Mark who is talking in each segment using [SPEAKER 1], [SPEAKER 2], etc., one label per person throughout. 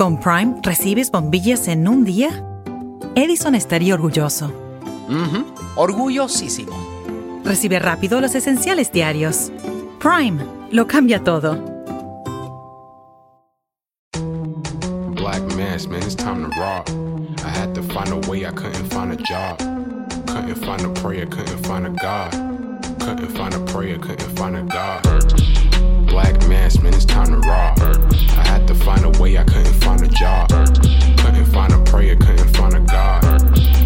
[SPEAKER 1] Con Prime recibes bombillas en un día. Edison estaría orgulloso.
[SPEAKER 2] Ujú, Orgullosísimo.
[SPEAKER 1] Recibe rápido los esenciales diarios. Prime lo cambia todo.
[SPEAKER 3] Black mass, man, it's time to rock. I had to find a way, I couldn't find a job. Couldn't find a prayer, couldn't find a God. Couldn't find a prayer, couldn't find a God. Black mass, man, it's time to rock. I had to find a way, I couldn't find a job. Couldn't find a prayer, couldn't find a God.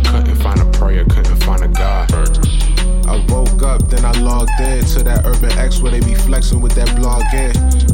[SPEAKER 3] Couldn't find a prayer, couldn't find a God.
[SPEAKER 4] I woke up, then I logged in to that Urban X where they be flexing with that blog in.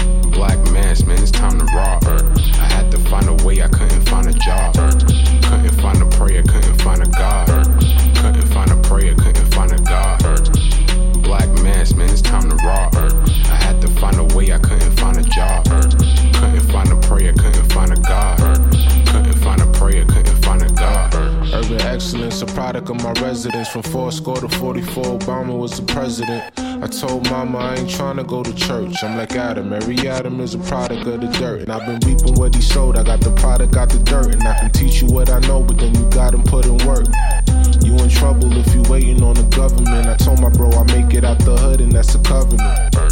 [SPEAKER 3] Black mass, man, it's time to rock. I had to find a way, I couldn't find a job. Couldn't find a prayer, couldn't find a God. Couldn't find a prayer, couldn't find a God. Black mass, man, it's time to rock. I had to find a way, I couldn't find a job. Couldn't find a prayer, couldn't find a God. Couldn't find a prayer, couldn't find a God.
[SPEAKER 4] Urban excellence, a product of my residence. From four score to 44, Obama was the president. I told mama I ain't tryna go to church. I'm like Adam, every Adam is a product of the dirt. And I've been reaping what he sowed. I got the product, got the dirt. And I can teach you what I know, but then you gotta put in work. You in trouble if you waiting on the government. I told my bro I make it out the hood, and that's a covenant.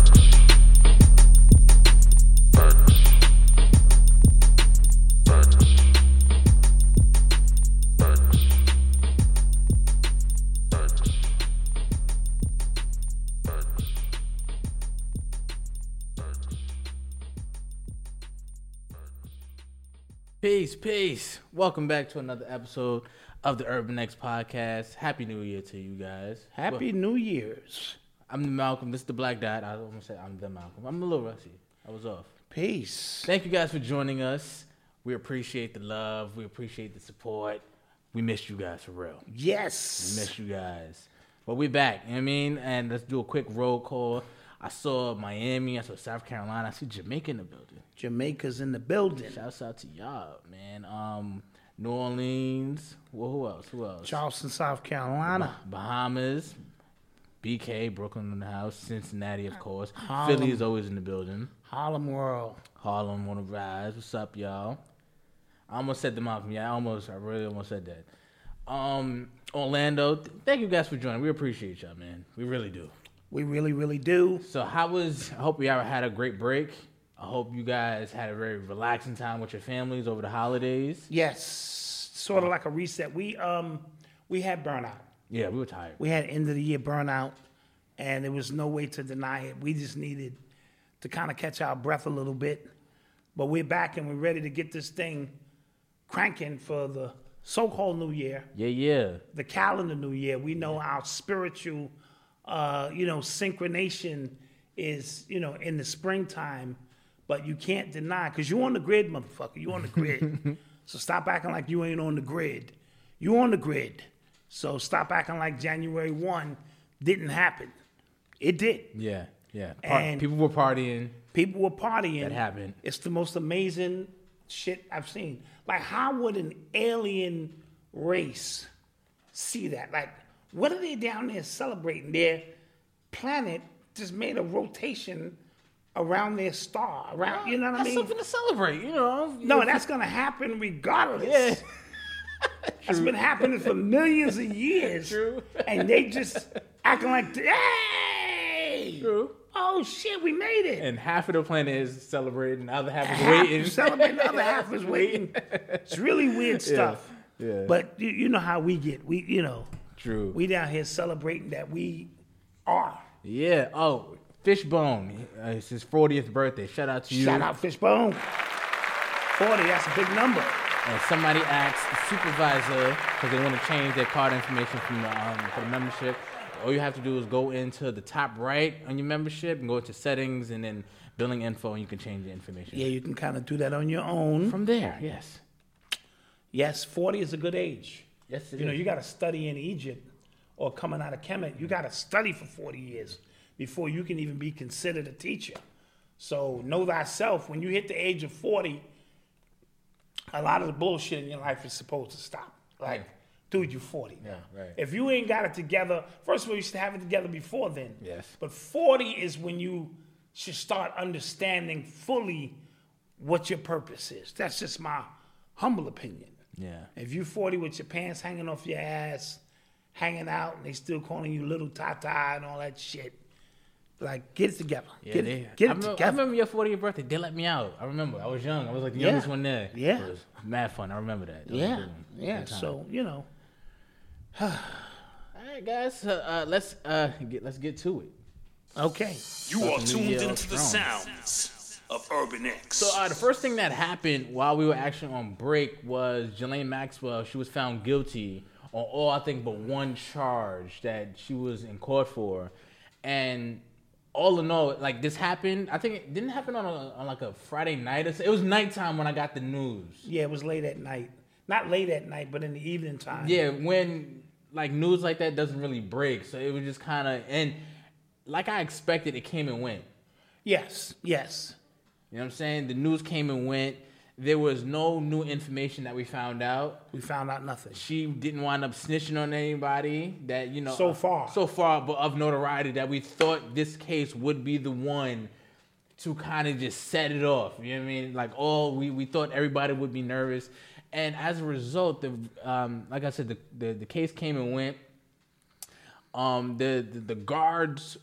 [SPEAKER 5] Peace, peace. Welcome back to another episode of the Urban X Podcast. Happy New Year to you guys.
[SPEAKER 6] Happy New Year's.
[SPEAKER 5] I'm the Malcolm. This is the Black Dot. I almost said I'm the Malcolm. I'm a little rusty. I was off.
[SPEAKER 6] Peace.
[SPEAKER 5] Thank you guys for joining us. We appreciate the love. We appreciate the support. We missed you guys for real.
[SPEAKER 6] Yes.
[SPEAKER 5] We missed you guys. But we're back. You know what I mean? And let's do a quick roll call. I saw Miami. I saw South Carolina. I see Jamaica in the building.
[SPEAKER 6] Jamaica's in the building.
[SPEAKER 5] Shouts out to y'all, man. Um, New Orleans. Well, who else? Who else?
[SPEAKER 6] Charleston, South Carolina.
[SPEAKER 5] Bahamas. BK, Brooklyn in the house. Cincinnati, of course.
[SPEAKER 6] Harlem.
[SPEAKER 5] Philly is always in the building.
[SPEAKER 6] Harlem World.
[SPEAKER 5] Harlem wanna rise. What's up, y'all? I almost said the Malcolm. Yeah, I almost, I really almost said that. Um, Orlando. th- thank you guys for joining. We appreciate y'all, man. We really do.
[SPEAKER 6] We really, really do.
[SPEAKER 5] So, how was? I hope y'all had a great break. I hope you guys had a very relaxing time with your families over the holidays.
[SPEAKER 6] Yes. Sort of like a reset. We um we had burnout.
[SPEAKER 5] Yeah, we were tired.
[SPEAKER 6] We had end of the year burnout and there was no way to deny it. We just needed to kind of catch our breath a little bit. But we're back and we're ready to get this thing cranking for the so-called new year.
[SPEAKER 5] Yeah, yeah.
[SPEAKER 6] the calendar new year, we know our spiritual, uh, you know, synchronization is, you know, in the springtime, but you can't deny because you're on the grid, motherfucker. You're on the grid. so stop acting like you ain't on the grid. You on the grid. So stop acting like January one didn't happen. It did.
[SPEAKER 5] Yeah, yeah. Par-
[SPEAKER 6] And-
[SPEAKER 5] people were partying.
[SPEAKER 6] People were partying.
[SPEAKER 5] That happened.
[SPEAKER 6] It's the most amazing shit I've seen. Like, how would an alien race see that? Like, what are they down there celebrating? Their planet just made a rotation around their star. Around, you know what I mean?
[SPEAKER 5] That's something to celebrate, you know.
[SPEAKER 6] No, that's gonna happen regardless.
[SPEAKER 5] Yeah.
[SPEAKER 6] That's been happening for millions of years.
[SPEAKER 5] True.
[SPEAKER 6] And they just acting like, hey!
[SPEAKER 5] True.
[SPEAKER 6] Oh shit, we made it.
[SPEAKER 5] And half of the planet is celebrating, the other half is
[SPEAKER 6] half
[SPEAKER 5] waiting.
[SPEAKER 6] celebrating, the other half is waiting. It's really weird stuff.
[SPEAKER 5] yeah.
[SPEAKER 6] But you, you know how we get. We you know
[SPEAKER 5] True.
[SPEAKER 6] we down here celebrating that we are.
[SPEAKER 5] yeah. Oh, Fishbone. Uh, it's his 40th birthday. Shout out to you.
[SPEAKER 6] Shout out Fishbone. Forty. That's a big number.
[SPEAKER 5] And somebody asked the supervisor because they want to change their card information from the, um, for the membership. All you have to do is go into the top right on your membership and go into settings and then billing info, and you can change the information.
[SPEAKER 6] Yeah, you can kind of do that on your own.
[SPEAKER 5] From there, yes.
[SPEAKER 6] Yes, 40 is a good age.
[SPEAKER 5] Yes, it
[SPEAKER 6] You know,
[SPEAKER 5] is.
[SPEAKER 6] you got to study in Egypt or coming out of Kemet. You got to study for 40 years before you can even be considered a teacher. So know thyself. When you hit the age of 40, a lot of the bullshit in your life is supposed to stop. Like, dude, you're 40.
[SPEAKER 5] Yeah, right.
[SPEAKER 6] If you ain't got it together, first of all, you should have it together before then.
[SPEAKER 5] Yes.
[SPEAKER 6] But 40 is when you should start understanding fully what your purpose is. That's just my humble opinion.
[SPEAKER 5] Yeah.
[SPEAKER 6] If you're 40 with your pants hanging off your ass, hanging out, and they still calling you little tata and all that shit, like get it together.
[SPEAKER 5] Yeah,
[SPEAKER 6] get
[SPEAKER 5] they,
[SPEAKER 6] it, get
[SPEAKER 5] I,
[SPEAKER 6] it
[SPEAKER 5] remember, I remember your 40th birthday. They let me out. I remember. I was young. I was like the
[SPEAKER 6] Yeah.
[SPEAKER 5] youngest one there.
[SPEAKER 6] Yeah.
[SPEAKER 5] It was mad fun. I remember that. That
[SPEAKER 6] yeah,
[SPEAKER 5] good
[SPEAKER 6] yeah.
[SPEAKER 5] Good.
[SPEAKER 6] So you know,
[SPEAKER 5] all right, guys. Uh, uh, let's uh, get let's get to it.
[SPEAKER 6] okay.
[SPEAKER 7] You are tuned into the
[SPEAKER 5] Thrones.
[SPEAKER 7] sounds of Urban X.
[SPEAKER 5] So uh, the first thing that happened while we were actually on break was Ghislaine Maxwell. She was found guilty on all I think but one charge that she was in court for, and all in all, like this happened. I think it didn't happen on, a, on like a Friday night. Or so. It was nighttime when I got the news.
[SPEAKER 6] Yeah, it was late at night. Not late at night, but in the evening time.
[SPEAKER 5] Yeah, when like news like that doesn't really break, so it was just kind of and like I expected, it came and went.
[SPEAKER 6] Yes. Yes.
[SPEAKER 5] You know what I'm saying? The news came and went. There was no new information that we found out.
[SPEAKER 6] We found out nothing.
[SPEAKER 5] She didn't wind up snitching on anybody that you know.
[SPEAKER 6] So far.
[SPEAKER 5] so far, but of notoriety that we thought this case would be the one to kind of just set it off. You know what I mean? Like, oh, we, we thought everybody would be nervous, and as a result, the um, like I said, the, the the case came and went. Um, the the, the guards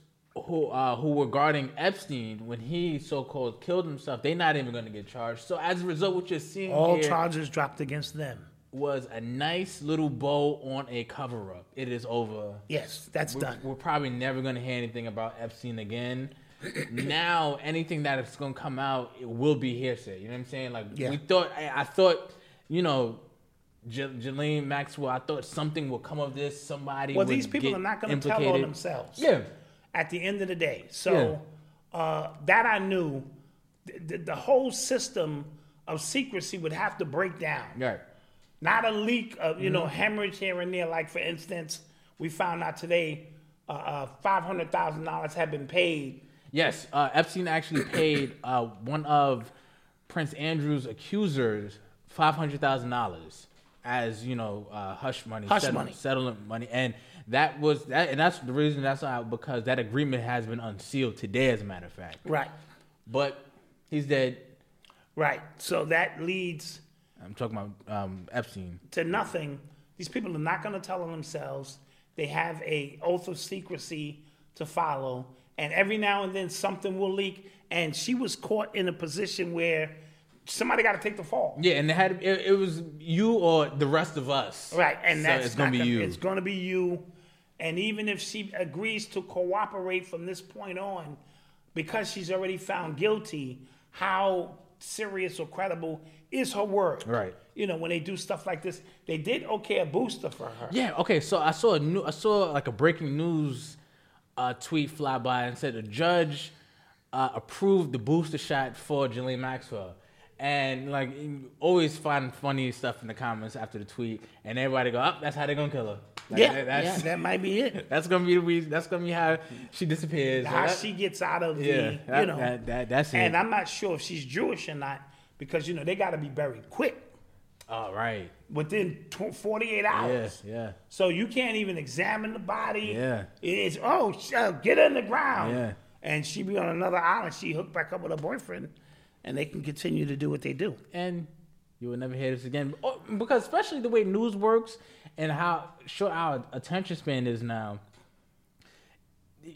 [SPEAKER 5] who uh, who were guarding Epstein when he so called killed himself, they're not even going to get charged. So as a result, what you're seeing
[SPEAKER 6] All charges dropped against them.
[SPEAKER 5] was a nice little bow on a cover up. It is over.
[SPEAKER 6] Yes, that's
[SPEAKER 5] We're,
[SPEAKER 6] done.
[SPEAKER 5] we're probably never going to hear anything about Epstein again. now, anything that is going to come out, it will be hearsay. You know what I'm saying? Like
[SPEAKER 6] Yeah.
[SPEAKER 5] we thought. I, I thought, you know, J- Ghislaine Maxwell. I thought something would come of this. Somebody.
[SPEAKER 6] Well, these people are not going to tell on themselves.
[SPEAKER 5] Yeah.
[SPEAKER 6] At the end of the day, so uh, that I knew, the, the, whole system of secrecy would have to break down.
[SPEAKER 5] Right.
[SPEAKER 6] Not a leak of you
[SPEAKER 5] Mm-hmm.
[SPEAKER 6] know hemorrhage here and there. Like for instance, we found out today, uh, uh, five hundred thousand dollars had been paid.
[SPEAKER 5] Yes, uh, Epstein actually paid uh, one of Prince Andrew's accusers five hundred thousand dollars as you know uh, hush money,
[SPEAKER 6] Hush
[SPEAKER 5] settle-
[SPEAKER 6] money.
[SPEAKER 5] settlement money, and that was that, and that's the reason that's out because that agreement has been unsealed today, as a matter of fact.
[SPEAKER 6] Right,
[SPEAKER 5] But he's dead.
[SPEAKER 6] right. So that leads
[SPEAKER 5] I'm talking about um, Epstein.
[SPEAKER 6] to nothing. These people are not going to tell on themselves. They have a oath of secrecy to follow, and every now and then something will leak. And she was caught in a position where somebody got to take the fall.
[SPEAKER 5] Yeah, and it had it, it was you or the rest of us.
[SPEAKER 6] Right, and
[SPEAKER 5] So
[SPEAKER 6] that's
[SPEAKER 5] it's gonna be you.
[SPEAKER 6] It's going to be you. And even if she agrees to cooperate from this point on, because she's already found guilty, how serious or credible is her word?
[SPEAKER 5] Right.
[SPEAKER 6] You know, when they do stuff like this, they did okay a booster for her.
[SPEAKER 5] Yeah. Okay. So I saw a new. I saw like a breaking news uh, tweet fly by and said the judge uh, approved the booster shot for Jillian Maxwell. And like always find funny stuff in the comments after the tweet, and everybody go, "Up, that's how they're gonna kill her." Like,
[SPEAKER 6] Yeah,
[SPEAKER 5] that-
[SPEAKER 6] yeah, that might be it.
[SPEAKER 5] that's gonna be the reason. That's gonna be how she disappears.
[SPEAKER 6] How
[SPEAKER 5] that-
[SPEAKER 6] she gets out of the,
[SPEAKER 5] yeah,
[SPEAKER 6] you know.
[SPEAKER 5] that- that- that's it.
[SPEAKER 6] and I'm not sure if she's Jewish or not because, you know, they got to be buried quick
[SPEAKER 5] All right.
[SPEAKER 6] within tw 48 hours.
[SPEAKER 5] Yeah. Yeah.
[SPEAKER 6] So you can't even examine the body.
[SPEAKER 5] Yeah.
[SPEAKER 6] It's, oh, uh, get in the ground.
[SPEAKER 5] Yeah.
[SPEAKER 6] And she be on another island. She hooked back up with her boyfriend, and they can continue to do what they do.
[SPEAKER 5] and you will never hear this again. Oh, Because especially the way news works and how short our attention span is now.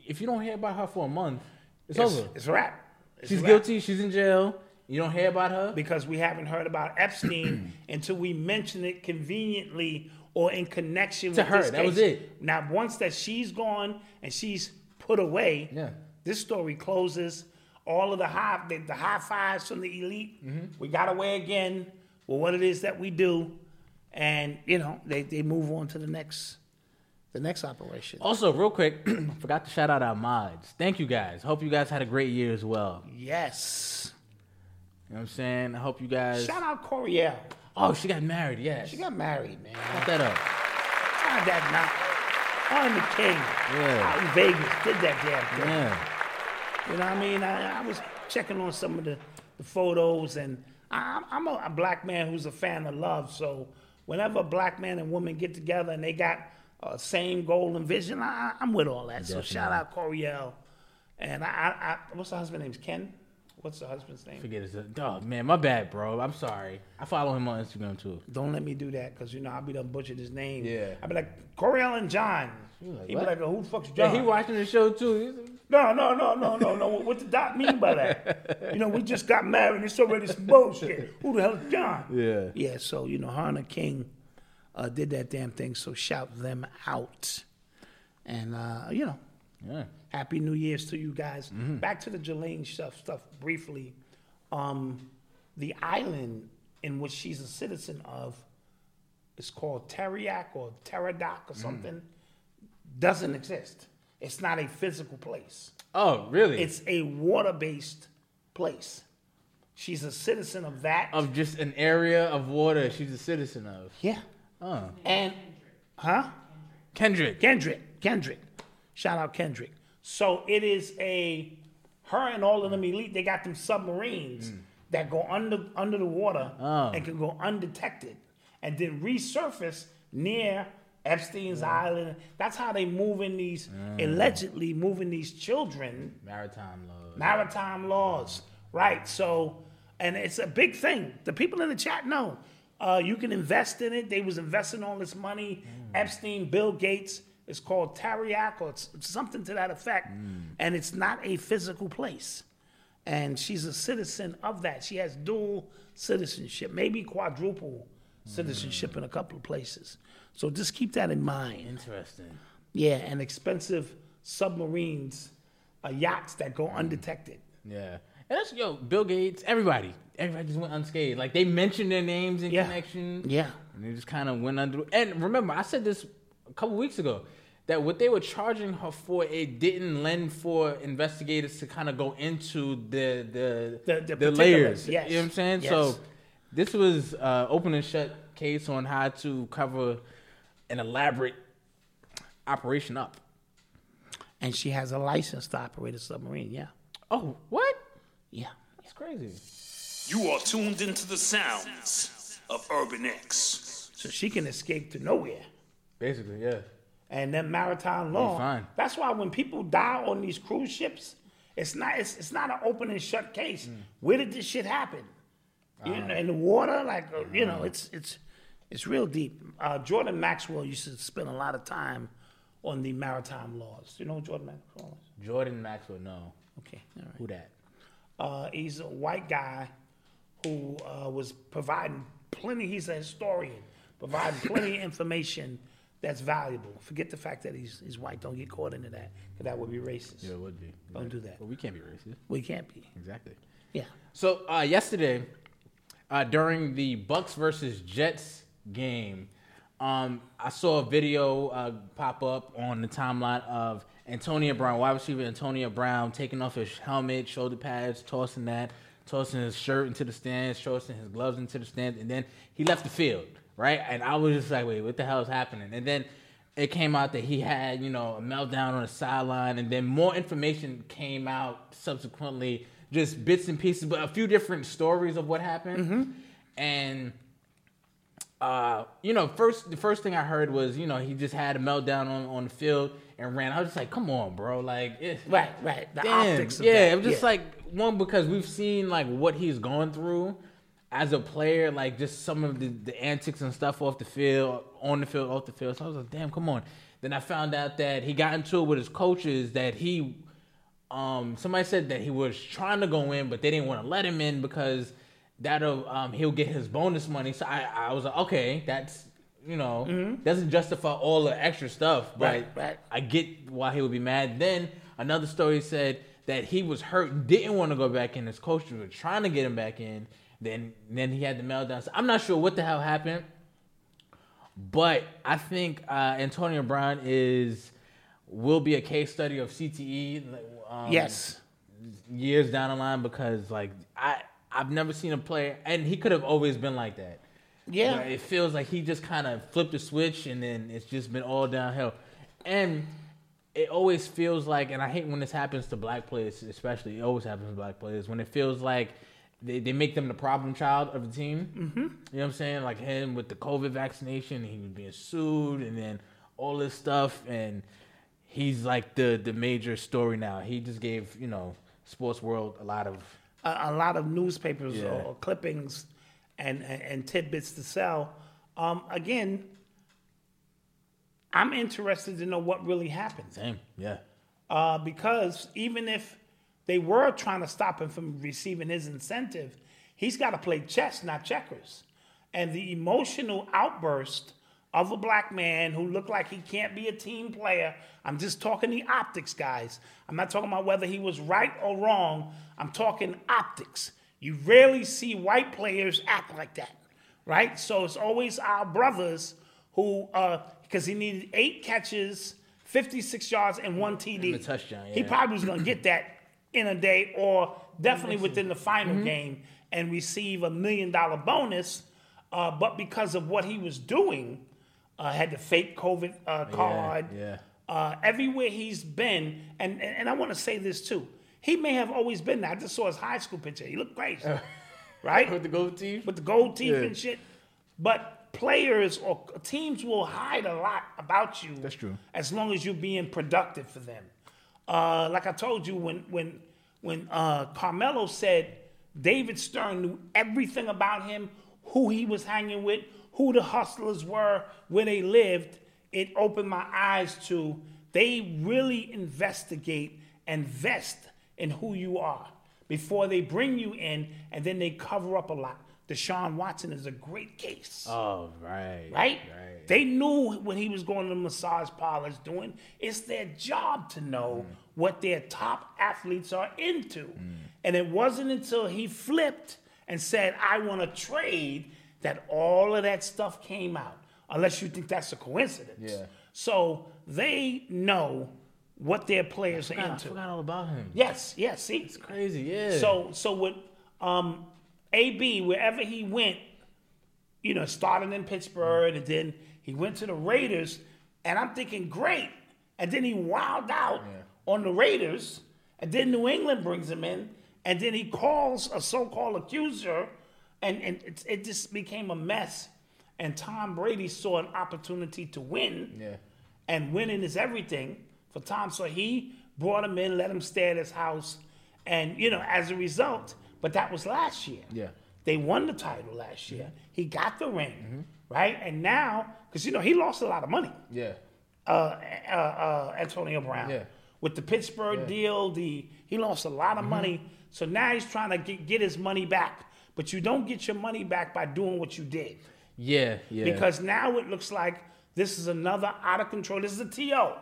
[SPEAKER 5] If you don't hear about her for a month, it's,
[SPEAKER 6] It's,
[SPEAKER 5] over.
[SPEAKER 6] it's a wrap. It's
[SPEAKER 5] She's
[SPEAKER 6] a wrap.
[SPEAKER 5] guilty. She's in jail. You don't hear about her.
[SPEAKER 6] because we haven't heard about Epstein until we mention it conveniently or in connection
[SPEAKER 5] To
[SPEAKER 6] with
[SPEAKER 5] her, that was it.
[SPEAKER 6] Now, once that she's gone and she's put away,
[SPEAKER 5] Yeah.
[SPEAKER 6] this story closes. All of the high, the, the high fives from the elite,
[SPEAKER 5] Mm-hmm.
[SPEAKER 6] we got away again with what it is that we do, and you know they, they move on to the next, the next operation.
[SPEAKER 5] Also, real quick, forgot to shout out our mods. Thank you guys. Hope you guys had a great year as well.
[SPEAKER 6] Yes.
[SPEAKER 5] You know what I'm saying? I hope you guys.
[SPEAKER 6] Shout out Coriel.
[SPEAKER 5] Oh, she got married. Yes.
[SPEAKER 6] She got married, man.
[SPEAKER 5] Cut that up.
[SPEAKER 6] Tried that now. On the King
[SPEAKER 5] Yeah.
[SPEAKER 6] out in Vegas did that damn thing.
[SPEAKER 5] Yeah.
[SPEAKER 6] You know what I mean? I, I was checking on some of the, the photos, and I, I'm a, a black man who's a fan of love. So whenever a black man and woman get together and they got uh, same goal and vision, I, I'm with all that. So shout out Coriel. And I, I, I what's the husband's name? Ken? What's the husband's name?
[SPEAKER 5] Forget his. Oh man, my bad, bro. I'm sorry. I follow him on Instagram too.
[SPEAKER 6] Don't let me do that because you know I'll be done butchered his name.
[SPEAKER 5] Yeah.
[SPEAKER 6] I'll be like Coriel and John.
[SPEAKER 5] like,
[SPEAKER 6] He'd
[SPEAKER 5] what?
[SPEAKER 6] be like, oh, who the fuck's
[SPEAKER 5] Yeah,
[SPEAKER 6] John?
[SPEAKER 5] he watching the show too.
[SPEAKER 6] No, no, no, no, no, no. What did Doc mean by that? You know, we just got married. and It's already some bullshit. Who the hell is John?
[SPEAKER 5] Yeah.
[SPEAKER 6] Yeah, so, you know, Hana King uh, did that damn thing, so shout them out. And, uh, you know,
[SPEAKER 5] Yeah.
[SPEAKER 6] Happy New Year's to you guys. Back to the Ghislaine stuff, stuff briefly. Um, the island in which she's a citizen of is called Teriak or Teradoc or something. Doesn't exist. It's not a physical place.
[SPEAKER 5] Oh, really?
[SPEAKER 6] It's a water-based place. She's a citizen of that.
[SPEAKER 5] of just an area of water she's a citizen of.
[SPEAKER 6] yeah.
[SPEAKER 5] Oh.
[SPEAKER 6] And, huh?
[SPEAKER 5] Kendrick.
[SPEAKER 6] Kendrick, Kendrick. Shout out Kendrick. So it is a her and all of them elite. They got them submarines mm. that go under under the water
[SPEAKER 5] Oh.
[SPEAKER 6] and can go undetected, and then resurface near Epstein's Island. That's how they moving these mm. allegedly moving these children
[SPEAKER 5] Maritime law.
[SPEAKER 6] maritime laws, right? So, and it's a big thing. The people in the chat know. Uh, you can invest in it. They was investing all this money. Mm. Epstein, Bill Gates. It's called Tariak or something to that effect, mm. and it's not a physical place. And she's a citizen of that. She has dual citizenship, maybe quadruple citizenship in a couple of places. So just keep that in mind.
[SPEAKER 5] Interesting.
[SPEAKER 6] Yeah, and expensive submarines, uh, yachts that go undetected.
[SPEAKER 5] Yeah. And that's yo, Bill Gates, everybody. Everybody just went unscathed. Like they mentioned their names in
[SPEAKER 6] Yeah.
[SPEAKER 5] connection.
[SPEAKER 6] Yeah.
[SPEAKER 5] And they just kind of went under. And remember, I said this a couple weeks ago that what they were charging her for, it didn't lend for investigators to kind of go into the the
[SPEAKER 6] The- the
[SPEAKER 5] the, layers.
[SPEAKER 6] yes.
[SPEAKER 5] You know what I'm saying?
[SPEAKER 6] Yes.
[SPEAKER 5] So this was uh, open and shut case on how to cover an elaborate operation up.
[SPEAKER 6] And she has a license to operate a submarine. Yeah.
[SPEAKER 5] Oh, what?
[SPEAKER 6] Yeah.
[SPEAKER 5] That's crazy.
[SPEAKER 7] You are tuned into the sounds of Urban X.
[SPEAKER 6] So she can escape to nowhere.
[SPEAKER 5] Basically, yeah.
[SPEAKER 6] And then maritime law.
[SPEAKER 5] fine.
[SPEAKER 6] That's why when people die on these cruise ships, it's not it's, it's not an open and shut case.
[SPEAKER 5] Mm.
[SPEAKER 6] Where did this shit happen? You know, in the water, like uh, you know, it's it's it's real deep. Uh, Jordan Maxwell used to spend a lot of time on the maritime laws. You know who Jordan Maxwell is?
[SPEAKER 5] Jordan Maxwell, no.
[SPEAKER 6] Okay, all right.
[SPEAKER 5] Who that?
[SPEAKER 6] Uh, he's a white guy who uh, was providing plenty. He's a historian, providing plenty of information that's valuable. Forget the fact that he's he's white. Don't get caught into that, because that would be racist.
[SPEAKER 5] Yeah, it would be.
[SPEAKER 6] Don't do that.
[SPEAKER 5] Well, we can't be racist.
[SPEAKER 6] We can't be.
[SPEAKER 5] Exactly.
[SPEAKER 6] Yeah.
[SPEAKER 5] So uh, yesterday, uh, during the Bucs versus Jets game, um, I saw a video uh, pop up on the timeline of Antonio Brown, wide receiver Antonio Brown, taking off his helmet, shoulder pads, tossing that, tossing his shirt into the stands, tossing his gloves into the stands, and then he left the field, right? And I was just like, wait, what the hell is happening? And then it came out that he had, you know, a meltdown on the sideline, and then more information came out subsequently, just bits and pieces, but a few different stories of what happened. And uh, you know, first the first thing I heard was, you know, he just had a meltdown on, on the field and ran. I was just like, come on, bro, like, it,
[SPEAKER 6] Right, right. The
[SPEAKER 5] damn,
[SPEAKER 6] optics of
[SPEAKER 5] yeah.
[SPEAKER 6] that,
[SPEAKER 5] It was just
[SPEAKER 6] yeah.
[SPEAKER 5] like one because we've seen like what he's gone through as a player, like just some of the, the antics and stuff off the field, on the field, off the field. So I was like, damn, come on. Then I found out that he got into it with his coaches that he um, somebody said that he was trying to go in, but they didn't want to let him in because that'll um, he'll get his bonus money. So I, I was like, okay, that's you know doesn't justify all the extra stuff, but
[SPEAKER 6] Mm-hmm. Right, right.
[SPEAKER 5] I get why he would be mad. Then another story said that he was hurt, didn't want to go back in. His coaches were trying to get him back in. Then then he had the meltdown. So I'm not sure what the hell happened. But I think uh, Antonio Brown is will be a case study of CTE. Um,
[SPEAKER 6] yes.
[SPEAKER 5] years down the line because like I I've never seen a player and he could have always been like that.
[SPEAKER 6] Yeah.
[SPEAKER 5] But it feels like he just kind of flipped the switch and then it's just been all downhill. And it always feels like, and I hate when this happens to black players, especially. It always happens to black players when it feels like they, they make them the problem child of the team. Mm-hmm. You know what I'm saying? Like him with the COVID vaccination, he was being sued, and then all this stuff, and he's like the the major story now. He just gave you know sports world a lot of
[SPEAKER 6] a, a lot of newspapers
[SPEAKER 5] Yeah.
[SPEAKER 6] or, clippings and, and and tidbits to sell. Um, again, I'm interested to know what really happened.
[SPEAKER 5] same. Yeah.
[SPEAKER 6] uh, because even if they were trying to stop him from receiving his incentive, he's got to play chess, not checkers. And the emotional outburst of a black man who looked like he can't be a team player. I'm just talking the optics, guys. I'm not talking about whether he was right or wrong. I'm talking optics. You rarely see white players act like that, right? So it's always our brothers who, because he needed eight catches, 56 yards, and one TD.
[SPEAKER 5] a touchdown,
[SPEAKER 6] He probably was going to get that in a day or definitely within the final game and receive a million dollar bonus. Uh, but because of what he was doing, uh, had the fake COVID uh, card.
[SPEAKER 5] yeah.
[SPEAKER 6] Uh, everywhere he's been, and, and, and I want to say this too. He may have always been there. I just saw his high school picture. He looked crazy, right?
[SPEAKER 5] With the gold teeth?
[SPEAKER 6] with the gold teeth
[SPEAKER 5] Yeah.
[SPEAKER 6] and shit. But players or teams will hide a lot about you.
[SPEAKER 5] That's true.
[SPEAKER 6] As long as you're being productive for them. Uh, like I told you, when when when uh, Carmelo said David Stern knew everything about him, who he was hanging with, who the hustlers were, where they lived, it opened my eyes to they really investigate and vest in who you are before they bring you in, and then they cover up a lot. Deshaun Watson is a great case
[SPEAKER 5] Oh, right.
[SPEAKER 6] right?
[SPEAKER 5] Right.
[SPEAKER 6] They knew when he was going to the massage parlors doing. It's their job to know
[SPEAKER 5] Mm.
[SPEAKER 6] what their top athletes are into. And it wasn't until he flipped and said, I want to trade, that all of that stuff came out. Unless you think that's a coincidence.
[SPEAKER 5] Yeah.
[SPEAKER 6] So they know what their players are into.
[SPEAKER 5] I forgot all about him.
[SPEAKER 6] Yes, yes, see?
[SPEAKER 5] It's crazy. Yeah.
[SPEAKER 6] So so with um, AB, wherever he went, you know, starting in Pittsburgh and then he went to the Raiders, and I'm thinking, great. And then he wowed out on the Raiders, and then New England brings him in, and then he calls a so-called accuser, and, and it, it just became a mess. And Tom Brady saw an opportunity to win
[SPEAKER 5] Yeah.
[SPEAKER 6] and winning is everything for Tom. So he brought him in, let him stay at his house, and you know, as a result, but that was last year.
[SPEAKER 5] Yeah.
[SPEAKER 6] They won the title last year. He got the ring, right? And now, because you know, he lost a lot of money.
[SPEAKER 5] Yeah.
[SPEAKER 6] Uh, uh, uh, Antonio Brown.
[SPEAKER 5] Yeah.
[SPEAKER 6] With the Pittsburgh deal, the he lost a lot of money. So now he's trying to get, get his money back. But you don't get your money back by doing what you did.
[SPEAKER 5] Yeah. Yeah.
[SPEAKER 6] Because now it looks like this is another out of control. This is a TO.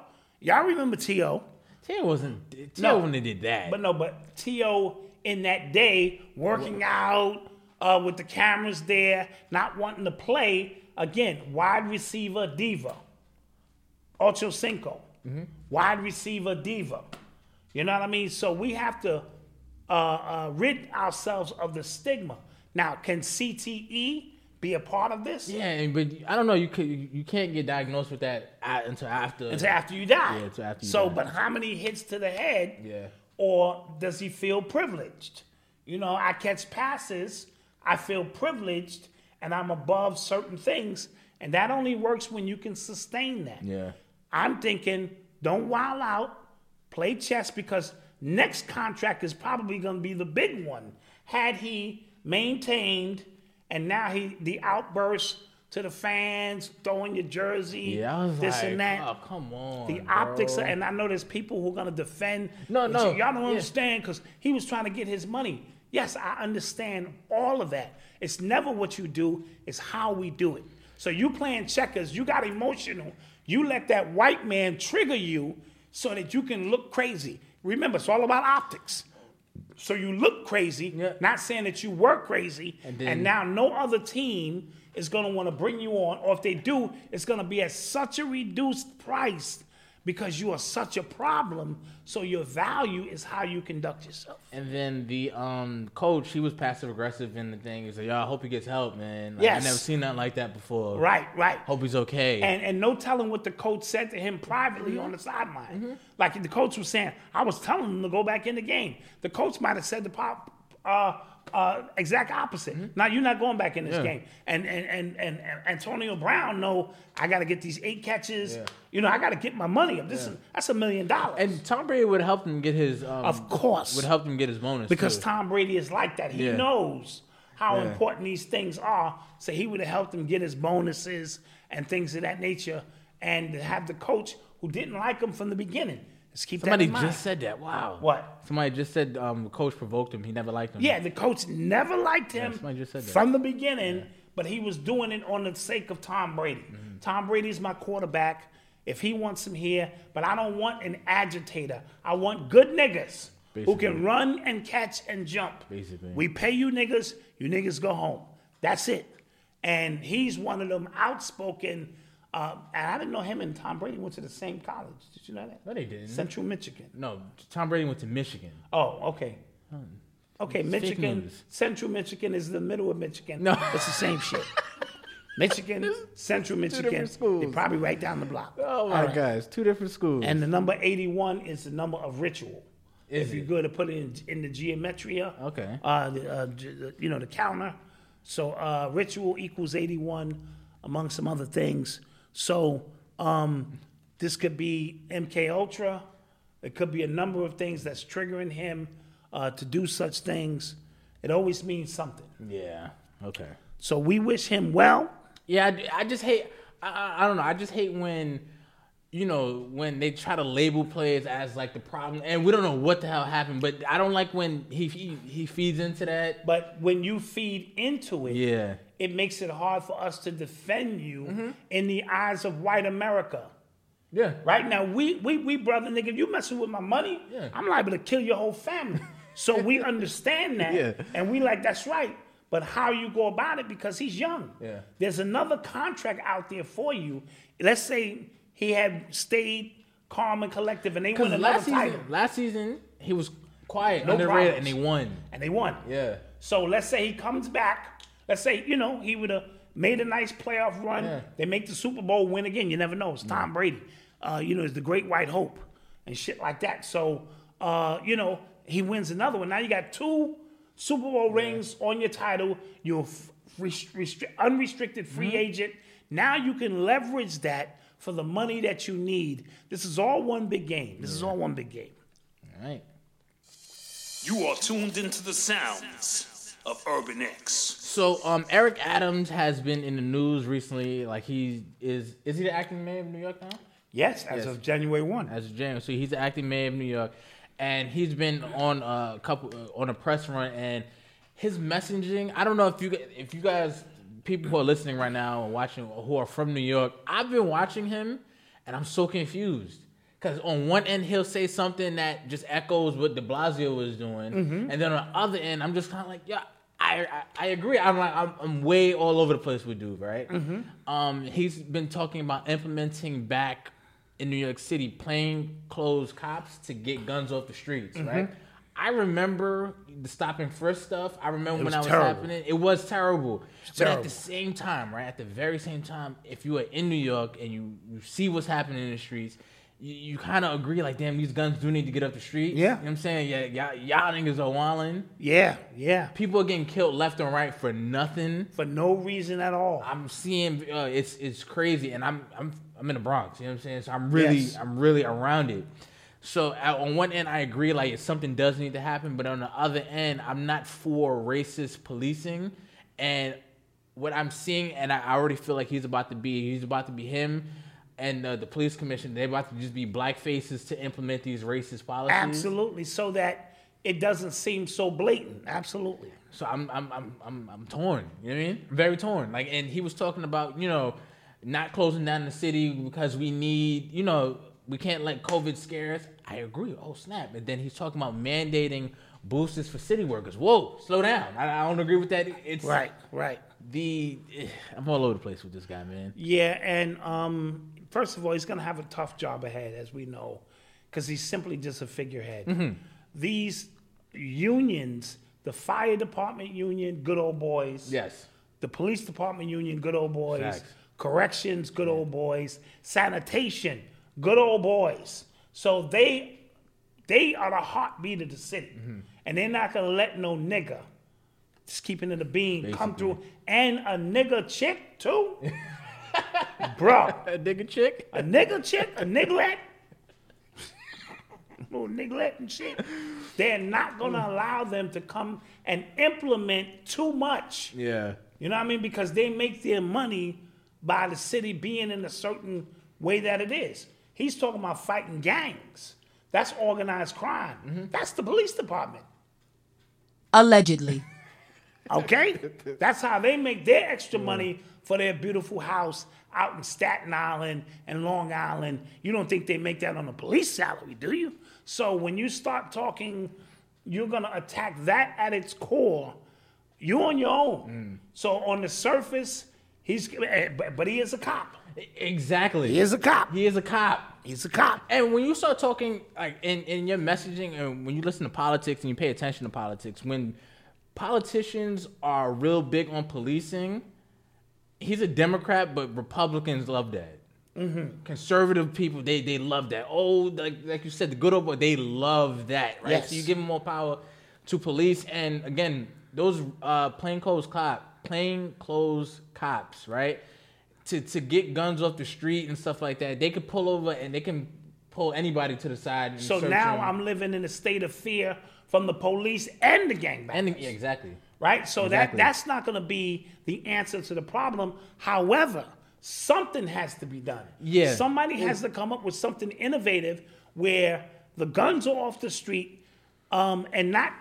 [SPEAKER 6] Y'all remember TO?
[SPEAKER 5] Tia wasn't. Tia
[SPEAKER 6] No.
[SPEAKER 5] wouldn't have did that.
[SPEAKER 6] But no, but TO in that day, working out uh, with the cameras there, not wanting to play. Again, wide receiver diva. Ocho Cinco. Wide receiver diva. You know what I mean? So we have to uh, uh, rid ourselves of the stigma. Now, can CTE be a part of this?
[SPEAKER 5] yeah, but I don't know. You could. You you can't get diagnosed with that until after.
[SPEAKER 6] Until after you die.
[SPEAKER 5] Yeah, until after you
[SPEAKER 6] so,
[SPEAKER 5] die.
[SPEAKER 6] but how many hits to the head?
[SPEAKER 5] Yeah.
[SPEAKER 6] Or does he feel privileged? You know, I catch passes, I feel privileged, and I'm above certain things, and that only works when you can sustain that.
[SPEAKER 5] Yeah.
[SPEAKER 6] I'm thinking, don't wild out, play chess because next contract is probably going to be the big one. Had he maintained, and now he the outburst to the fans, throwing your jersey,
[SPEAKER 5] Yeah,
[SPEAKER 6] this
[SPEAKER 5] like,
[SPEAKER 6] and that.
[SPEAKER 5] oh come on.
[SPEAKER 6] The
[SPEAKER 5] bro.
[SPEAKER 6] optics, and I know there's people who are gonna defend.
[SPEAKER 5] No, no,
[SPEAKER 6] say, y'all don't
[SPEAKER 5] yeah.
[SPEAKER 6] understand because he was trying to get his money. Yes, I understand all of that. It's never what you do; it's how we do it. So you playing checkers, you got emotional. You let that white man trigger you so that you can look crazy. Remember, it's all about optics. So you look crazy,
[SPEAKER 5] Yeah.
[SPEAKER 6] not saying that you were crazy, and,
[SPEAKER 5] then-
[SPEAKER 6] now no other team is going to want to bring you on, or if they do, it's going to be at such a reduced price because you are such a problem. So your value is how you conduct yourself.
[SPEAKER 5] And then the um coach, he was passive aggressive in the thing. He said, "Y'all, I hope he gets help, man. Like,
[SPEAKER 6] Yes.
[SPEAKER 5] I never seen nothing like that before.
[SPEAKER 6] Right, right.
[SPEAKER 5] Hope he's okay."
[SPEAKER 6] And and no telling what the coach said to him privately
[SPEAKER 5] Mm-hmm.
[SPEAKER 6] on the sideline. Like the coach was saying, I was telling him to go back in the game. The coach might have said the pop uh uh exact opposite. Now you're not going back in this
[SPEAKER 5] Mm-hmm. Yeah.
[SPEAKER 6] game. And and, and and and Antonio Brown know I gotta get these eight catches.
[SPEAKER 5] Yeah.
[SPEAKER 6] You know, I gotta get my money up. This is that's a million dollars.
[SPEAKER 5] And Tom Brady would help him get his. Um,
[SPEAKER 6] Of course.
[SPEAKER 5] would help him get his bonus
[SPEAKER 6] because
[SPEAKER 5] too.
[SPEAKER 6] Tom Brady is like that. He
[SPEAKER 5] Yeah.
[SPEAKER 6] knows how
[SPEAKER 5] Yeah.
[SPEAKER 6] important these things are. So he would have helped him get his bonuses and things of that nature. And have the coach who didn't like him from the beginning. Let's keep
[SPEAKER 5] Somebody
[SPEAKER 6] that in mind.
[SPEAKER 5] just said that. Wow.
[SPEAKER 6] What?
[SPEAKER 5] Somebody just said um, the coach provoked him. He never liked him.
[SPEAKER 6] Yeah, the coach never liked him
[SPEAKER 5] somebody just said that.
[SPEAKER 6] from the beginning, but he was doing it on the sake of Tom Brady.
[SPEAKER 5] Mm-hmm.
[SPEAKER 6] Tom Brady's my quarterback. If he wants him here, but I don't want an agitator. I want good niggas who can run and catch and jump.
[SPEAKER 5] Basically.
[SPEAKER 6] We pay you niggas, you niggas go home. That's it. And he's one of them outspoken. Uh, and I didn't know him and Tom Brady went to the same college. Did you know that?
[SPEAKER 5] No, they didn't.
[SPEAKER 6] Central Michigan.
[SPEAKER 5] No, Tom Brady went to Michigan.
[SPEAKER 6] Oh, okay. Okay,
[SPEAKER 5] It's fake
[SPEAKER 6] Michigan,
[SPEAKER 5] news.
[SPEAKER 6] Central Michigan is the middle of Michigan.
[SPEAKER 5] No.
[SPEAKER 6] It's the same shit. Michigan, Central Michigan,
[SPEAKER 5] different schools.
[SPEAKER 6] they're probably right down the block.
[SPEAKER 5] Oh my God, it's two different schools.
[SPEAKER 6] And the number 81 is the number of ritual.
[SPEAKER 5] Is
[SPEAKER 6] if you
[SPEAKER 5] it?
[SPEAKER 6] go to put it in, in the gematria,
[SPEAKER 5] Okay.
[SPEAKER 6] uh, the, uh, ge- the- you know, the counter. So uh, ritual equals 81, among some other things. So um, this could be MK Ultra. It could be a number of things that's triggering him uh, to do such things. It always means something.
[SPEAKER 5] yeah. Okay.
[SPEAKER 6] So we wish him well.
[SPEAKER 5] Yeah, I, I just hate. I- I, don't know. I just hate when, you know, when they try to label players as like the problem, and we don't know what the hell happened. But I don't like when he he, he feeds into that.
[SPEAKER 6] But when you feed into it,
[SPEAKER 5] Yeah.
[SPEAKER 6] It makes it hard for us to defend you
[SPEAKER 5] Mm-hmm.
[SPEAKER 6] in the eyes of white America.
[SPEAKER 5] Yeah.
[SPEAKER 6] Right now, we we we brother nigga, if you messing with my money,
[SPEAKER 5] Yeah.
[SPEAKER 6] I'm liable to kill your whole family. So we understand that,
[SPEAKER 5] Yeah.
[SPEAKER 6] and we like that's right. But how you go about it because he's young.
[SPEAKER 5] Yeah.
[SPEAKER 6] There's another contract out there for you. Let's say he had stayed calm and collective, and they
[SPEAKER 5] won
[SPEAKER 6] another
[SPEAKER 5] last season,
[SPEAKER 6] title,
[SPEAKER 5] last season he was quiet,
[SPEAKER 6] No
[SPEAKER 5] underrated,
[SPEAKER 6] problems.
[SPEAKER 5] and they won.
[SPEAKER 6] and they won.
[SPEAKER 5] Yeah.
[SPEAKER 6] So let's say he comes back. Let's say, you know, he would have made a nice playoff run.
[SPEAKER 5] Yeah.
[SPEAKER 6] They make the Super Bowl win again. You never know. It's Tom Brady. Uh, you know, it's the great white hope and shit like that. So, uh, you know, he wins another one. Now you got two Super Bowl rings on your title. You're f- restri- unrestricted free agent. Now you can leverage that for the money that you need. This is all one big game. This is all one big game.
[SPEAKER 5] All right.
[SPEAKER 7] You are tuned into the sounds of Urban X.
[SPEAKER 5] So um, Eric Adams has been in the news recently. Like he is is he the acting mayor of New York now?
[SPEAKER 6] Yes, as
[SPEAKER 5] Yes.
[SPEAKER 6] of January 1.
[SPEAKER 5] as of January. So he's the acting mayor of New York, and he's been on a couple uh, on a press run, and his messaging. I don't know if you if you guys people who are listening right now and watching who are from New York. I've been watching him, and I'm so confused. Because on one end he'll say something that just echoes what De Blasio was doing, and then on the other end I'm just kind of like, yeah, I, I I agree. I'm like I'm, I'm way all over the place with dude, right? Um, he's been talking about implementing back in New York City plain clothes cops to get guns off the streets,
[SPEAKER 6] Mm-hmm.
[SPEAKER 5] right? I remember the stop and frisk stuff. I remember when
[SPEAKER 6] was
[SPEAKER 5] that was
[SPEAKER 6] terrible.
[SPEAKER 5] happening. It was terrible. but at the same time, right? At the very same time, if you are in New York and you, you see what's happening in the streets, you, you kind of agree, like, damn, these guns do need to get up the street.
[SPEAKER 6] Yeah.
[SPEAKER 5] You know what I'm saying? Yeah, y'all, y'all niggas are wilding.
[SPEAKER 6] Yeah, yeah.
[SPEAKER 5] People are getting killed left and right for nothing.
[SPEAKER 6] For no reason at all.
[SPEAKER 5] I'm seeing uh, it's it's crazy, and I'm I'm I'm in the Bronx. You know what I'm saying? So I'm really
[SPEAKER 6] Yes.
[SPEAKER 5] I'm really around it. So on one end, I agree, like something does need to happen, but on the other end, I'm not for racist policing. And what I'm seeing, and I already feel like he's about to be, he's about to be him, and uh, the police commission. They're about to just be black faces to implement these racist policies.
[SPEAKER 6] Absolutely, so that it doesn't seem so blatant. Absolutely.
[SPEAKER 5] So I'm I'm I'm I'm I'm torn. You know what I mean? Very torn. Like, and he was talking about you know not closing down the city because we need you know we can't let COVID scare us. I agree. Oh snap! And then he's talking about mandating boosters for city workers. Whoa, slow down. I, I don't agree with that. It's
[SPEAKER 6] Right, right.
[SPEAKER 5] The I'm all over the place with this guy, man.
[SPEAKER 6] Yeah, and um, first of all, he's going to have a tough job ahead, as we know, because he's simply just a figurehead.
[SPEAKER 5] Mm-hmm.
[SPEAKER 6] These unions, the fire department union, good old boys.
[SPEAKER 5] Yes.
[SPEAKER 6] The police department union, good old boys.
[SPEAKER 5] Facts.
[SPEAKER 6] Corrections, good old boys. Sanitation, good old boys. So they they are the heartbeat of the city,
[SPEAKER 5] Mm-hmm.
[SPEAKER 6] and they're not gonna let no nigga, just keeping it a bean, come through, and a nigga chick too, bro.
[SPEAKER 5] A nigga chick.
[SPEAKER 6] A nigga chick, a niglet, little niglet and shit. They're not gonna allow them to come and implement too much.
[SPEAKER 5] Yeah.
[SPEAKER 6] You know what I mean? Because they make their money by the city being in a certain way that it is. He's talking about fighting gangs. That's organized crime. Mm-hmm. That's the police department.
[SPEAKER 8] Allegedly.
[SPEAKER 6] Okay? That's how they make their extra money for their beautiful house out in Staten Island and Long Island. You don't think they make that on a police salary, do you? So when you start talking, you're going to attack that at its core. You're on your own. So on the surface, he's, eh, but, but he is a cop.
[SPEAKER 5] Exactly.
[SPEAKER 6] He is a cop.
[SPEAKER 5] He is a cop.
[SPEAKER 6] He's a cop.
[SPEAKER 5] And when you start talking like in, in your messaging and when you listen to politics and you pay attention to politics, when politicians are real big on policing, he's a Democrat, but Republicans love that.
[SPEAKER 6] Mm-hmm.
[SPEAKER 5] Conservative people, they they love that. Oh, like like you said, the good old boy, they love that, right?
[SPEAKER 6] Yes.
[SPEAKER 5] So you give them more power to police, and again, those uh, plainclothes cop, plainclothes cops, right? To to get guns off the street and stuff like that, they could pull over and they can pull anybody to the side. And
[SPEAKER 6] So now
[SPEAKER 5] them.
[SPEAKER 6] I'm living in a state of fear from the police and the gangbangers.
[SPEAKER 5] and yeah, exactly.
[SPEAKER 6] right? So
[SPEAKER 5] Exactly.
[SPEAKER 6] that that's not going to be the answer to the problem. However, something has to be done.
[SPEAKER 5] Yeah.
[SPEAKER 6] somebody has to come up with something innovative where the guns are off the street, um, and not.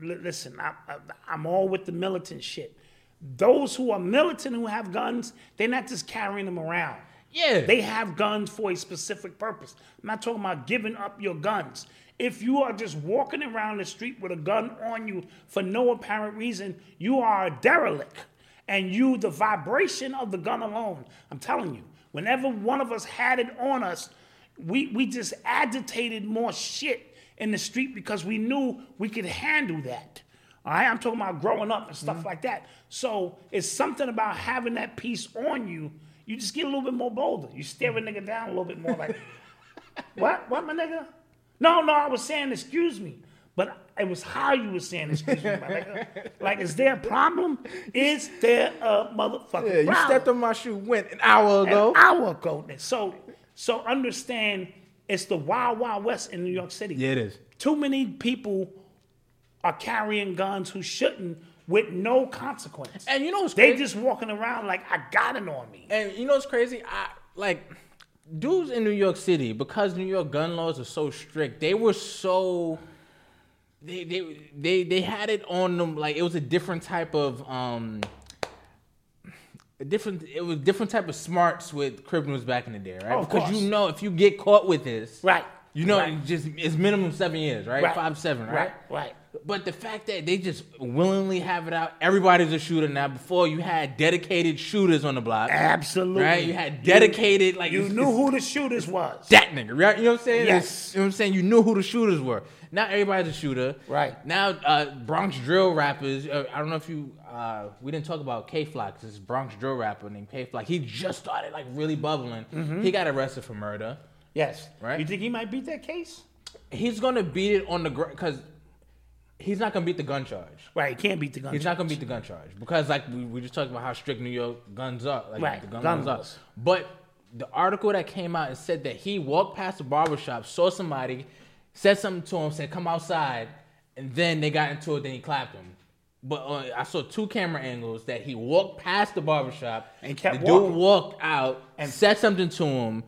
[SPEAKER 6] li- Listen, I, I, I'm all with the militant shit. Those who are militant who have guns, they're not just carrying them around.
[SPEAKER 5] Yeah.
[SPEAKER 6] They have guns for a specific purpose. I'm not talking about giving up your guns. If you are just walking around the street with a gun on you for no apparent reason, you are a derelict. And you, the vibration of the gun alone, I'm telling you, whenever one of us had it on us, we, we just agitated more shit in the street because we knew we could handle that. All right, I'm talking about growing up and stuff mm-hmm. like that. So it's something about having that piece on you. You just get a little bit more bolder. You stare a nigga down a little bit more like, what? What, my nigga? No, no, I was saying excuse me. But it was how you were saying excuse me, my nigga. Like, is there a problem? Is there a motherfucker?
[SPEAKER 5] Yeah, you
[SPEAKER 6] problem?
[SPEAKER 5] stepped on my shoe. Went an hour ago.
[SPEAKER 6] An hour ago. So, so understand, it's the wild, wild west in New York City.
[SPEAKER 5] Yeah, it is.
[SPEAKER 6] Too many people are carrying guns who shouldn't with no consequence.
[SPEAKER 5] And you know what's crazy.
[SPEAKER 6] they
[SPEAKER 5] crazy?
[SPEAKER 6] just walking around like I got it on me.
[SPEAKER 5] And you know what's crazy? I like dudes in New York City because New York gun laws are so strict. They were so they they they they had it on them like it was a different type of um a different it was different type of smarts with criminals back in the day, right?
[SPEAKER 6] Oh, of
[SPEAKER 5] because
[SPEAKER 6] course.
[SPEAKER 5] you know if you get caught with this,
[SPEAKER 6] Right.
[SPEAKER 5] You know
[SPEAKER 6] Right.
[SPEAKER 5] it's just it's minimum seven years, right?
[SPEAKER 6] Right.
[SPEAKER 5] Five seven, right?
[SPEAKER 6] Right, right.
[SPEAKER 5] But the fact that they just willingly have it out, everybody's a shooter now. Before you had dedicated shooters on the block,
[SPEAKER 6] Absolutely.
[SPEAKER 5] right? You had dedicated like
[SPEAKER 6] You
[SPEAKER 5] it's-
[SPEAKER 6] knew
[SPEAKER 5] it's
[SPEAKER 6] who the shooters was.
[SPEAKER 5] that nigga, right? You know what I'm saying?
[SPEAKER 6] Yes.
[SPEAKER 5] You know what I'm saying? You knew who the shooters were. Not everybody's a shooter.
[SPEAKER 6] Right.
[SPEAKER 5] Now, uh, Bronx drill rappers. Uh, I don't know if you. Uh, we didn't talk about Kay Flock. This Bronx drill rapper named Kay Flock. He just started like really bubbling.
[SPEAKER 6] Mm-hmm.
[SPEAKER 5] He got arrested for murder.
[SPEAKER 6] Yes.
[SPEAKER 5] Right.
[SPEAKER 6] You think he might beat that case?
[SPEAKER 5] He's gonna beat it on the ground because he's not gonna beat the gun charge.
[SPEAKER 6] Right. He can't beat the gun.
[SPEAKER 5] He's not gonna beat the gun charge because, like, we, we just talked about how strict New York guns are, like
[SPEAKER 6] Right,
[SPEAKER 5] the gun,
[SPEAKER 6] gun
[SPEAKER 5] laws are. But the article that came out and said that he walked past the barbershop, saw somebody, said something to him, said, "Come outside," and then they got into it. Then he clapped him. But uh, I saw two camera angles that he walked past the barbershop
[SPEAKER 6] And kept
[SPEAKER 5] the dude walked out and said something to him,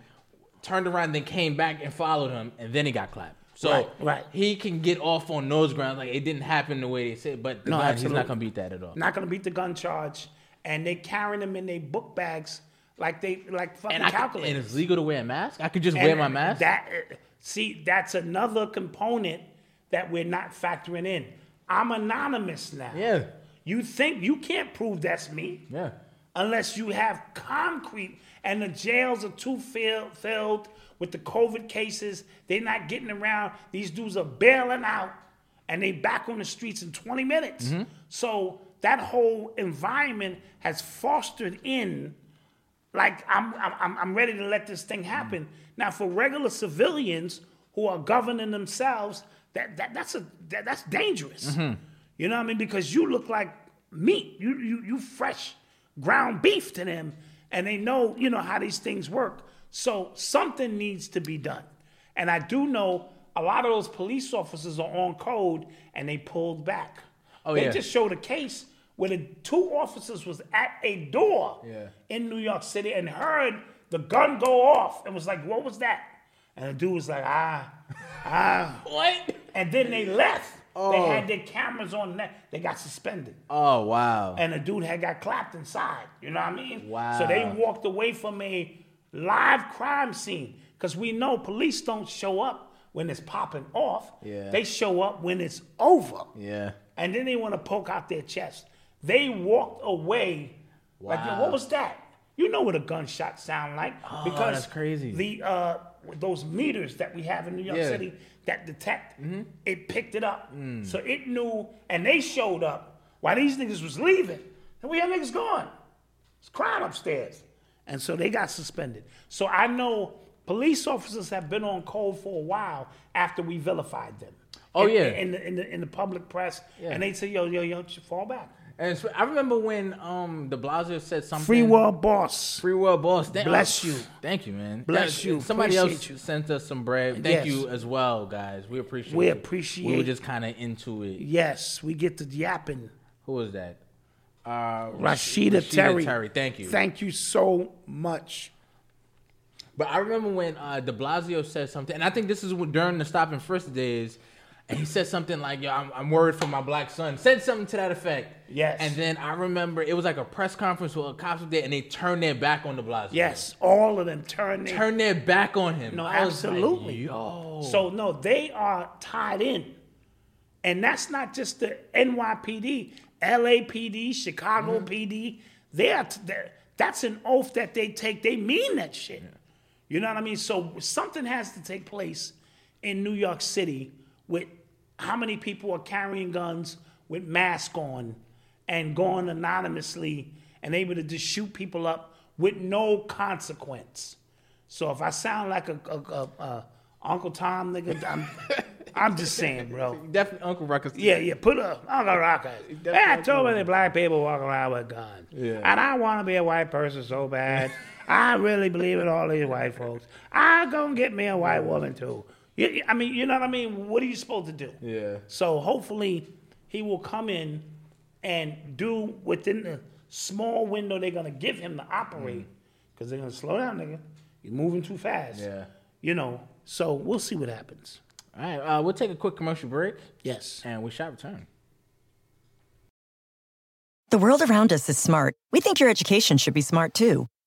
[SPEAKER 5] turned around, then came back and followed him, and then he got clapped. So
[SPEAKER 6] Right, right.
[SPEAKER 5] he can get off on those grounds, like it didn't happen the way they said. But the
[SPEAKER 6] No,
[SPEAKER 5] gun, he's not gonna beat that at all.
[SPEAKER 6] Not gonna beat the gun charge, and they carrying them in their book bags like they like fucking
[SPEAKER 5] and could, and it's legal to wear a mask. I could just
[SPEAKER 6] And
[SPEAKER 5] wear my mask.
[SPEAKER 6] That see, that's another component that we're not factoring in. I'm anonymous now.
[SPEAKER 5] Yeah.
[SPEAKER 6] You think you can't prove that's me
[SPEAKER 5] Yeah.
[SPEAKER 6] Unless you have concrete and the jails are too fill- filled with the COVID cases. They're not getting around. These dudes are bailing out and they back on the streets in 20 minutes. Mm-hmm. So that whole environment has fostered in like I'm, I'm, I'm ready to let this thing happen. Mm-hmm. Now, for regular civilians who are governing themselves, that, that that's a that, that's dangerous. Mm-hmm. You know what I mean? Because you look like meat. You you you fresh ground beef to them, and they know you know how these things work. So something needs to be done. And I do know a lot of those police officers are on code, and they pulled back.
[SPEAKER 5] Oh, yeah.
[SPEAKER 6] they
[SPEAKER 5] yeah.
[SPEAKER 6] just showed a case where the two officers was at a door
[SPEAKER 5] Yeah.
[SPEAKER 6] in New York City and heard the gun go off and was like, "What was that?" And the dude was like, "Ah, ah."
[SPEAKER 5] What?
[SPEAKER 6] And then they left. They
[SPEAKER 5] Oh.
[SPEAKER 6] had their cameras on. That they got suspended,
[SPEAKER 5] Oh wow.
[SPEAKER 6] and the dude had got clapped inside. You know what I mean?
[SPEAKER 5] Wow.
[SPEAKER 6] So they walked away from a live crime scene because we know police don't show up when it's popping off.
[SPEAKER 5] Yeah.
[SPEAKER 6] They show up when it's over
[SPEAKER 5] yeah.
[SPEAKER 6] and then they want to poke out their chest. They walked away. Like,
[SPEAKER 5] Wow.
[SPEAKER 6] what was that? You know what a gunshot sound like
[SPEAKER 5] Oh,
[SPEAKER 6] because
[SPEAKER 5] that's crazy.
[SPEAKER 6] The uh, those meters that we have in New York
[SPEAKER 5] Yeah.
[SPEAKER 6] City that detect, mm-hmm. it picked it up. Mm. So it knew, and they showed up while these niggas was leaving. And where y'all niggas going? It's crime upstairs. And so they got suspended. So I know police officers have been on code for a while after we vilified them.
[SPEAKER 5] Oh,
[SPEAKER 6] In-
[SPEAKER 5] yeah.
[SPEAKER 6] In the, in the, in the public press.
[SPEAKER 5] Yeah.
[SPEAKER 6] And they say, yo, yo, yo, fall back.
[SPEAKER 5] And so- I remember when um De Blasio said something.
[SPEAKER 6] Free world boss.
[SPEAKER 5] Free world boss. Thank,
[SPEAKER 6] Bless you.
[SPEAKER 5] Thank you, man.
[SPEAKER 6] Bless
[SPEAKER 5] Thank-
[SPEAKER 6] you.
[SPEAKER 5] Somebody else
[SPEAKER 6] you.
[SPEAKER 5] sent us some bread. Thank
[SPEAKER 6] Yes.
[SPEAKER 5] you as well, guys. We appreciate.
[SPEAKER 6] We
[SPEAKER 5] it.
[SPEAKER 6] appreciate-
[SPEAKER 5] We were just kind of into it.
[SPEAKER 6] Yes, we get to yapping.
[SPEAKER 5] Who was that? Uh,
[SPEAKER 6] Rashida, Terry.
[SPEAKER 5] Terry. Thank you.
[SPEAKER 6] Thank you so much.
[SPEAKER 5] But I remember when uh, De Blasio said something, and I think this is during the stop and frisk days, and he said something like, "Yo, I'm, I'm worried for my black son." Said something to that effect.
[SPEAKER 6] Yes.
[SPEAKER 5] And then I remember it was like a press conference where cops were there, and they turned their back on de Blasio.
[SPEAKER 6] Yes, all of them turn their
[SPEAKER 5] Turned their back on him.
[SPEAKER 6] No,
[SPEAKER 5] was like,
[SPEAKER 6] absolutely.
[SPEAKER 5] Yo.
[SPEAKER 6] So no, they are tied in, and that's not just the NYPD, LAPD, Chicago
[SPEAKER 5] Mm-hmm.
[SPEAKER 6] PD. They are. That's an oath that they take. They mean that shit. You know what I mean? So something has to take place in New York City with how many people are carrying guns with masks on and going anonymously and able to just shoot people up with no consequence. So if I sound like a, a, a, a Uncle Tom nigga, I'm, I'm just saying, bro.
[SPEAKER 5] Definitely Uncle Ruckus.
[SPEAKER 6] Yeah, yeah, put a Uncle Rocker. Hey, too many black people walk around with guns.
[SPEAKER 5] Yeah.
[SPEAKER 6] And I want to be a white person so bad. I really believe in all these white folks. I gonna get me a white woman too. You- I mean, you know what I mean? What are you supposed to do?
[SPEAKER 5] Yeah.
[SPEAKER 6] So hopefully he will come in and do within the small window they're gonna give him to operate. Because they're gonna slow down, nigga. You're moving too fast.
[SPEAKER 5] Yeah.
[SPEAKER 6] You know. So we'll see what happens.
[SPEAKER 5] All right, uh, we'll take a quick commercial break,
[SPEAKER 6] Yes.
[SPEAKER 5] and we shall return.
[SPEAKER 9] The world around us is smart. We think your education should be smart too.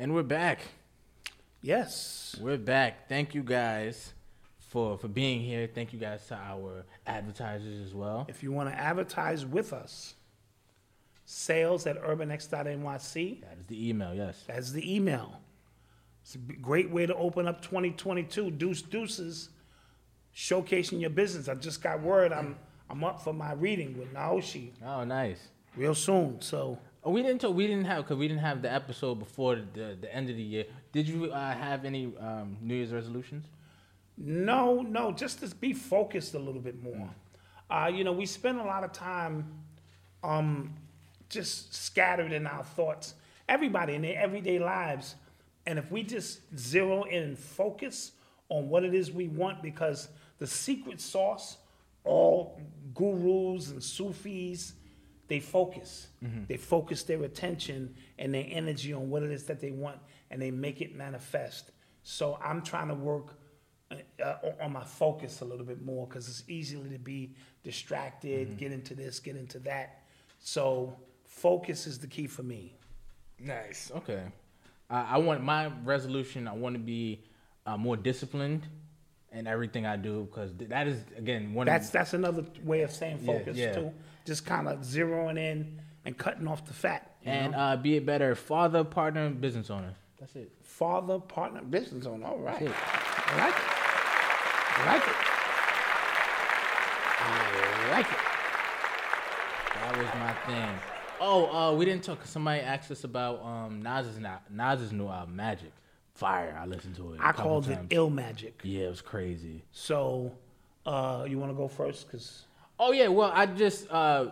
[SPEAKER 5] And we're back.
[SPEAKER 6] Yes.
[SPEAKER 5] We're back. Thank you guys for for being here. Thank you guys to our advertisers as well.
[SPEAKER 6] If you want to advertise with us, sales at urbanx.nyc.
[SPEAKER 5] That is the email. Yes.
[SPEAKER 6] That's the email. It's a great way to open up 2022. Deuce Deuces, showcasing your business. I just got word I'm I'm up for my reading with Naoshi
[SPEAKER 5] Oh, nice.
[SPEAKER 6] real soon. So
[SPEAKER 5] Oh, we didn't. Talk, we didn't have because we didn't have the episode before the, the end of the year. Did you uh, have any um, New Year's resolutions?
[SPEAKER 6] no, no, just to be focused a little bit more. Uh, you know, we spend a lot of time um, just scattered in our thoughts. Everybody in their everyday lives. And if we just zero in and focus on what it is we want because the secret sauce, all gurus and Sufis, they focus. They focus their attention and their energy on what it is that they want and they make it manifest. So I'm trying to work uh, uh, on my focus a little bit more because it's easy to be distracted, get into this, get into that. So focus is the key for me.
[SPEAKER 5] Nice. Okay. I I want my resolution. I want to be uh, more disciplined in everything I do because that is again one.
[SPEAKER 6] That's
[SPEAKER 5] of,
[SPEAKER 6] that's another way of saying
[SPEAKER 5] Yeah,
[SPEAKER 6] focus
[SPEAKER 5] yeah.
[SPEAKER 6] too. Just kind of zeroing in and cutting off the fat.
[SPEAKER 5] and uh, be a better father, partner, and business owner. That's it.
[SPEAKER 6] father, partner, business owner. All right. I like it. I like it.
[SPEAKER 5] I like it. That was my thing. Oh, uh, we didn't talk. Somebody asked us about um, Nas's na- Nas's new album, Magic. Fire. I listened to it. I
[SPEAKER 6] called it ill magic.
[SPEAKER 5] Yeah, it was crazy.
[SPEAKER 6] So, uh, you want to go first? Cause
[SPEAKER 5] Oh yeah, well I just uh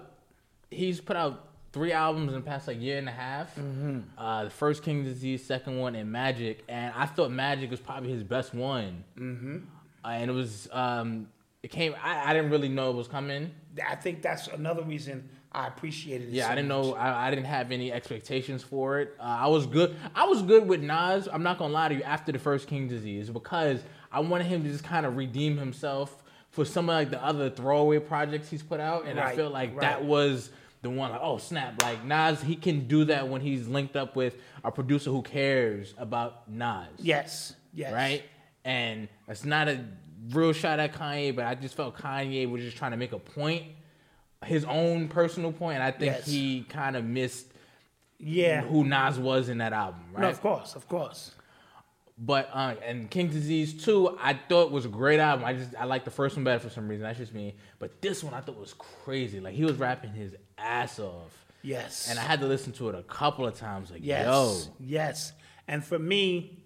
[SPEAKER 5] he's put out three albums in the past like year and a half.
[SPEAKER 6] Mm-hmm.
[SPEAKER 5] Uh the first King Disease, second one, and Magic, and I thought Magic was probably his best one. Mm-hmm. Uh, and it was um it came I, I didn't really know it was coming.
[SPEAKER 6] I think that's another reason I appreciated it.
[SPEAKER 5] Yeah,
[SPEAKER 6] so
[SPEAKER 5] I didn't
[SPEAKER 6] much.
[SPEAKER 5] know. I, I didn't have any expectations for it. Uh, I was good. I was good with Nas. I'm not gonna lie to you. After the first King Disease, because I wanted him to just kind of redeem himself for some of like the other throwaway projects he's put out, and I
[SPEAKER 6] Right,
[SPEAKER 5] feel like
[SPEAKER 6] right.
[SPEAKER 5] that was the one. Like, oh snap! Like Nas, he can do that when he's linked up with a producer who cares about Nas.
[SPEAKER 6] Yes, yes.
[SPEAKER 5] Right. And it's not a real shot at Kanye, but I just felt Kanye was just trying to make a point, his own personal point, and I think
[SPEAKER 6] Yes.
[SPEAKER 5] he kind of missed
[SPEAKER 6] Yeah.
[SPEAKER 5] who Nas was in that album, right?
[SPEAKER 6] No, of course, of course.
[SPEAKER 5] But uh, and King Disease 2, I thought was a great album. I just I like the first one better for some reason. That's just me. But this one I thought was crazy. Like he was rapping his ass off.
[SPEAKER 6] Yes.
[SPEAKER 5] And I had to listen to it a couple of times. Like,
[SPEAKER 6] Yes.
[SPEAKER 5] yo.
[SPEAKER 6] Yes. And for me,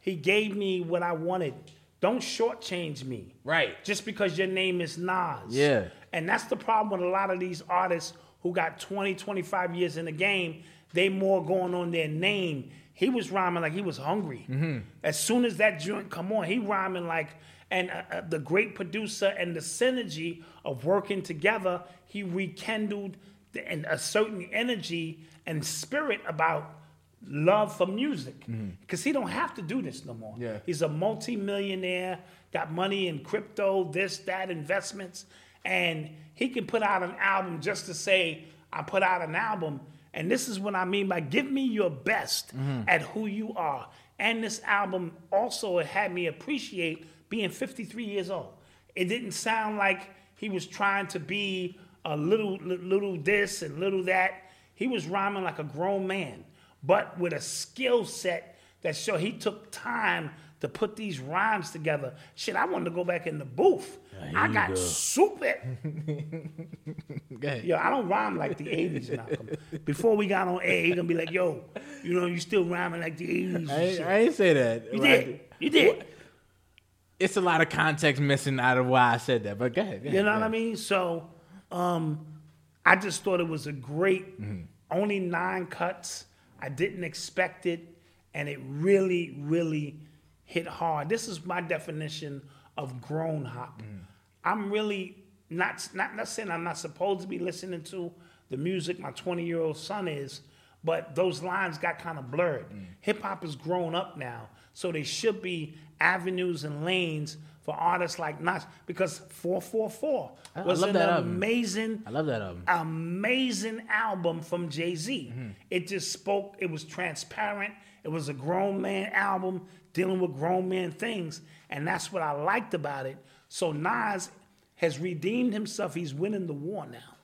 [SPEAKER 6] he gave me what I wanted. Don't shortchange me.
[SPEAKER 5] Right.
[SPEAKER 6] Just because your name is Nas.
[SPEAKER 5] Yeah.
[SPEAKER 6] And that's the problem with a lot of these artists who got 20, 25 years in the game. They more going on their name. He was rhyming like he was hungry.
[SPEAKER 5] Mm-hmm.
[SPEAKER 6] As soon as that joint come on, he rhyming like, and uh, uh, the great producer and the synergy of working together, he rekindled the, and a certain energy and spirit about love for music. Because he don't have to do this no more.
[SPEAKER 5] Yeah.
[SPEAKER 6] He's a multi-millionaire, got money in crypto, this, that, investments, and he can put out an album just to say, I put out an album. And this is what I mean by give me your best mm-hmm. at who you are. And this album also had me appreciate being 53 years old. It didn't sound like he was trying to be a little little this and little that. He was rhyming like a grown man, but with a skill set that show he took time to put these rhymes together. Shit, I wanted to go back in the booth. I got
[SPEAKER 5] go.
[SPEAKER 6] super.
[SPEAKER 5] Go.
[SPEAKER 6] Yo, I don't rhyme like the 80s, Malcolm. Before we got on air, he gonna be like, yo, you know, you still rhyming like the 80s.
[SPEAKER 5] I, ain't- I ain't say that.
[SPEAKER 6] you
[SPEAKER 5] Like,
[SPEAKER 6] did. You did.
[SPEAKER 5] It's a lot of context missing out of why I said that. But go ahead. go
[SPEAKER 6] You
[SPEAKER 5] ahead,
[SPEAKER 6] know what I mean? So, um, I just thought it was a great,
[SPEAKER 5] Mm-hmm.
[SPEAKER 6] only nine cuts. I didn't expect it, and it really, really hit hard. This is my definition of grown hop.
[SPEAKER 5] Mm-hmm.
[SPEAKER 6] I'm really not, not not saying I'm not supposed to be listening to the music my 20 year old son is, but those lines got kind of blurred.
[SPEAKER 5] Mm.
[SPEAKER 6] Hip hop is grown up now, so there should be avenues and lanes for artists like Nas because 444
[SPEAKER 5] I- I
[SPEAKER 6] was
[SPEAKER 5] love
[SPEAKER 6] an
[SPEAKER 5] that album.
[SPEAKER 6] amazing
[SPEAKER 5] I love that album.
[SPEAKER 6] amazing album from Jay Z.
[SPEAKER 5] Mm-hmm.
[SPEAKER 6] It just spoke, it was transparent. It was a grown man album dealing with grown man things. And that's what I liked about it. So Nas has redeemed himself. He's winning the war now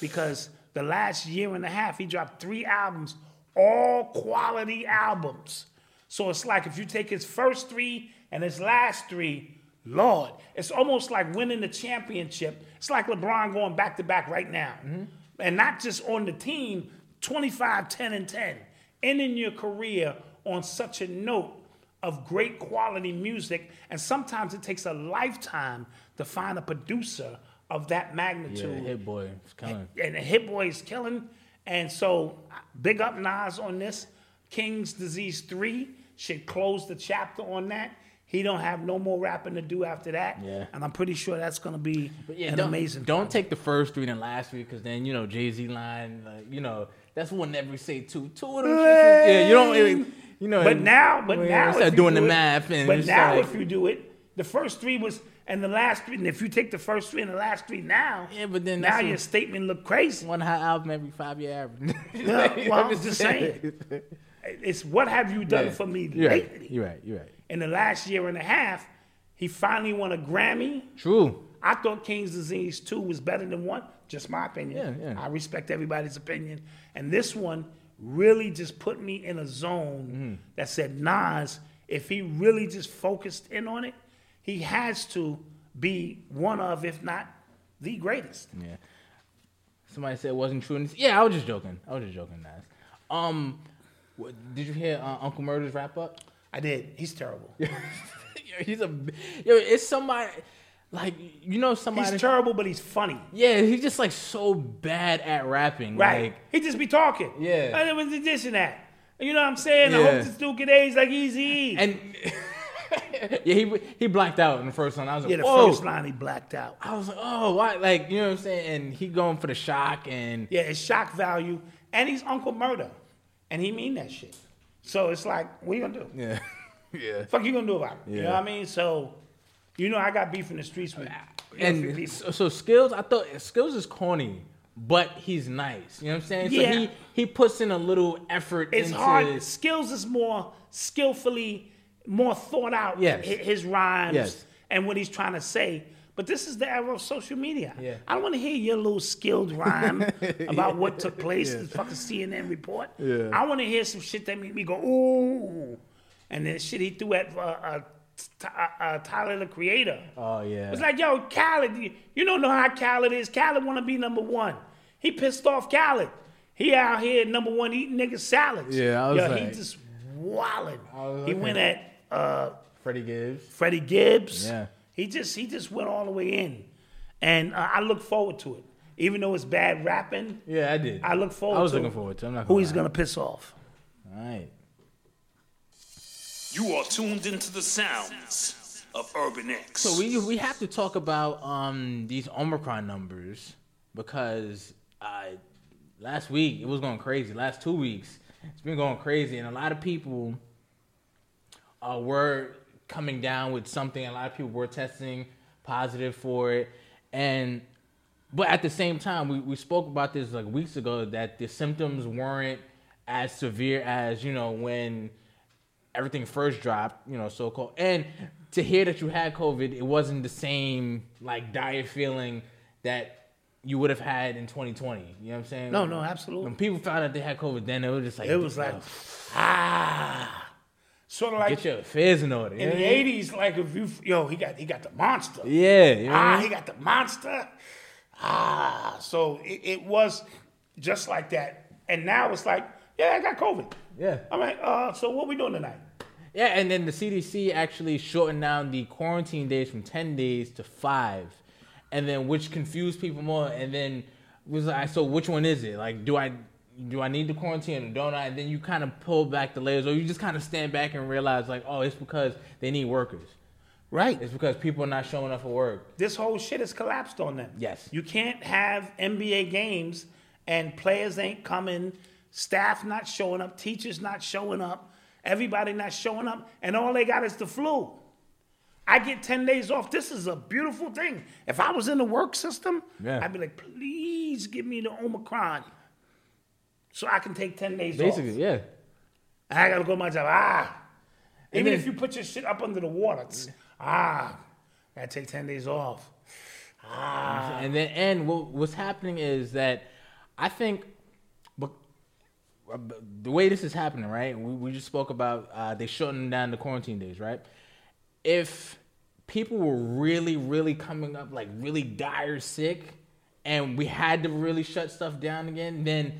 [SPEAKER 6] because the last year and a half, he dropped three albums, all quality albums. So it's like if you take his first three and his last three, Lord, it's almost like winning the championship. It's like LeBron going back to back right now. Mm-hmm. And not just on the team, 25, 10, and 10. Ending your career on such a note of great quality music. And sometimes it takes a lifetime to find a producer of that magnitude.
[SPEAKER 5] Yeah, Hit Boy. It's killing.
[SPEAKER 6] and the Hit Boy is killing. And so, big up Nas on this. King's Disease 3 should close the chapter on that. He don't have no more rapping to do after that.
[SPEAKER 5] Yeah.
[SPEAKER 6] And I'm pretty sure that's gonna be
[SPEAKER 5] But yeah,
[SPEAKER 6] an
[SPEAKER 5] don't,
[SPEAKER 6] amazing.
[SPEAKER 5] Don't take the first three and last three, because then you know Jay Z line, like, you know that's one never say two. Two of them. yeah, you don't. even- You know.
[SPEAKER 6] But now, but
[SPEAKER 5] when
[SPEAKER 6] now,
[SPEAKER 5] start doing
[SPEAKER 6] do
[SPEAKER 5] the
[SPEAKER 6] it-
[SPEAKER 5] math, and
[SPEAKER 6] but now
[SPEAKER 5] like-
[SPEAKER 6] if you do it, the first three was and the last three. And if you take the first three and the last three now,
[SPEAKER 5] Yeah, but then
[SPEAKER 6] now your statement look crazy.
[SPEAKER 5] one hot album every five year average.
[SPEAKER 6] Yeah, well, I'm just saying. It's what have you done
[SPEAKER 5] Yeah.
[SPEAKER 6] for me
[SPEAKER 5] You're right.
[SPEAKER 6] lately?
[SPEAKER 5] You're right. You're right.
[SPEAKER 6] In the last year and a half, he finally won a Grammy.
[SPEAKER 5] True.
[SPEAKER 6] I thought King's Disease 2 was better than one. Just my opinion.
[SPEAKER 5] Yeah, yeah.
[SPEAKER 6] I respect everybody's opinion. And this one really just put me in a zone
[SPEAKER 5] Mm-hmm.
[SPEAKER 6] that said, Nas, if he really just focused in on it, he has to be one of, if not the greatest.
[SPEAKER 5] Yeah. Somebody said it wasn't true. Yeah, I was just joking. I was just joking, Nas. Um, did you hear uh, Uncle Murda's Rap Up?
[SPEAKER 6] I did. He's terrible.
[SPEAKER 5] He's a yo. It's somebody like you know somebody.
[SPEAKER 6] He's terrible, but he's funny.
[SPEAKER 5] yeah, he's just like so bad at rapping.
[SPEAKER 6] Right.
[SPEAKER 5] Like,
[SPEAKER 6] he just be talking.
[SPEAKER 5] Yeah.
[SPEAKER 6] And it was this and that. You know what I'm saying?
[SPEAKER 5] Yeah.
[SPEAKER 6] I hope this dude get A's like Easy.
[SPEAKER 5] and yeah, he he blacked out in the first one. I was like,
[SPEAKER 6] yeah, the
[SPEAKER 5] whoa.
[SPEAKER 6] first line he blacked out.
[SPEAKER 5] I was like, oh, why? Like, you know what I'm saying? And he going for the shock and
[SPEAKER 6] Yeah, it's shock value. And he's Uncle Murda. And he mean that shit. So it's like, what you gonna do?
[SPEAKER 5] yeah, yeah.
[SPEAKER 6] Fuck you gonna do about it? You know what I mean? So, you know I got beef in the streets with you know, a few
[SPEAKER 5] And so, so Skillz, I thought Skillz is corny, but he's nice. You know what I'm saying?
[SPEAKER 6] Yeah.
[SPEAKER 5] So he he puts in a little effort
[SPEAKER 6] It's
[SPEAKER 5] into
[SPEAKER 6] hard. Skillz is more skillfully, more thought out.
[SPEAKER 5] Yes.
[SPEAKER 6] His rhymes
[SPEAKER 5] Yes.
[SPEAKER 6] and what he's trying to say. But this is the era of social media.
[SPEAKER 5] Yeah.
[SPEAKER 6] I don't want to hear your little skilled rhyme about what took place in the fucking CNN report.
[SPEAKER 5] Yeah.
[SPEAKER 6] I want to hear some shit that make me go, ooh. And then shit he threw at uh, uh, uh, uh, Tyler the Creator.
[SPEAKER 5] Oh yeah.
[SPEAKER 6] It's like, yo, Khaled, you, don't know how Khaled is. Khaled want to be number one. He pissed off Khaled. He out here number one eating niggas salads.
[SPEAKER 5] Yeah, I was
[SPEAKER 6] yo,
[SPEAKER 5] like-
[SPEAKER 6] he just wilding.
[SPEAKER 5] was
[SPEAKER 6] He went at uh,
[SPEAKER 5] Freddie Gibbs.
[SPEAKER 6] Freddie Gibbs.
[SPEAKER 5] Yeah.
[SPEAKER 6] He just he just went all the way in, and uh, I look forward to it. Even though it's bad rapping,
[SPEAKER 5] Yeah, I did.
[SPEAKER 6] I look forward. To it.
[SPEAKER 5] I was looking forward to. it. I'm not
[SPEAKER 6] who he's
[SPEAKER 5] lie.
[SPEAKER 6] gonna piss off.
[SPEAKER 5] All right.
[SPEAKER 7] You are tuned into the sounds of Urban X.
[SPEAKER 5] So we we have to talk about um these Omicron numbers because uh, last week it was going crazy. Last two weeks it's been going crazy, and a lot of people uh, were coming down with something. A lot of people were testing positive for it, and but at the same time, we, we spoke about this like weeks ago that the symptoms weren't as severe as you know when everything first dropped, you know, so called. And to hear that you had COVID, it wasn't the same like dire feeling that you would have had in 2020. You know what I'm saying?
[SPEAKER 6] No, no, absolutely.
[SPEAKER 5] When people found out they had COVID, then it was just like
[SPEAKER 6] It was like, ah, sort of like
[SPEAKER 5] get your affairs in order.
[SPEAKER 6] in the
[SPEAKER 5] mean?
[SPEAKER 6] '80s. Like if you, yo, he got he got the monster.
[SPEAKER 5] Yeah, you know
[SPEAKER 6] Ah, he got the monster. Ah, so it, it was just like that. And now it's like, yeah, I got COVID.
[SPEAKER 5] Yeah.
[SPEAKER 6] I'm like, uh, so what we doing tonight?
[SPEAKER 5] Yeah, and then the CDC actually shortened down the quarantine days from 10 days to five, and then which confused people more. And then was like, so which one is it? Like, do I do I need the quarantine or don't I? And then you kind of pull back the layers, or you just kind of stand back and realize like, oh, it's because they need workers.
[SPEAKER 6] Right.
[SPEAKER 5] It's because people are not showing up for work.
[SPEAKER 6] This whole shit has collapsed on them.
[SPEAKER 5] Yes.
[SPEAKER 6] You can't have NBA games and players ain't coming, staff not showing up, teachers not showing up, everybody not showing up, and all they got is the flu. I get 10 days off. This is a beautiful thing. If I was in the work system,
[SPEAKER 5] Yeah.
[SPEAKER 6] I'd be like, please give me the Omicron so I can take 10 days off.
[SPEAKER 5] Basically,
[SPEAKER 6] off.
[SPEAKER 5] yeah.
[SPEAKER 6] I gotta go to my job. Ah. Even
[SPEAKER 5] then-
[SPEAKER 6] if you put your shit up under the water, ah, gotta take 10 days off. Ah.
[SPEAKER 5] And then, and what, what's happening is that I think, the way this is happening, right? We, we just spoke about uh, they shortening down the quarantine days, right? If people were really, really coming up like really dire sick, and we had to really shut stuff down again, then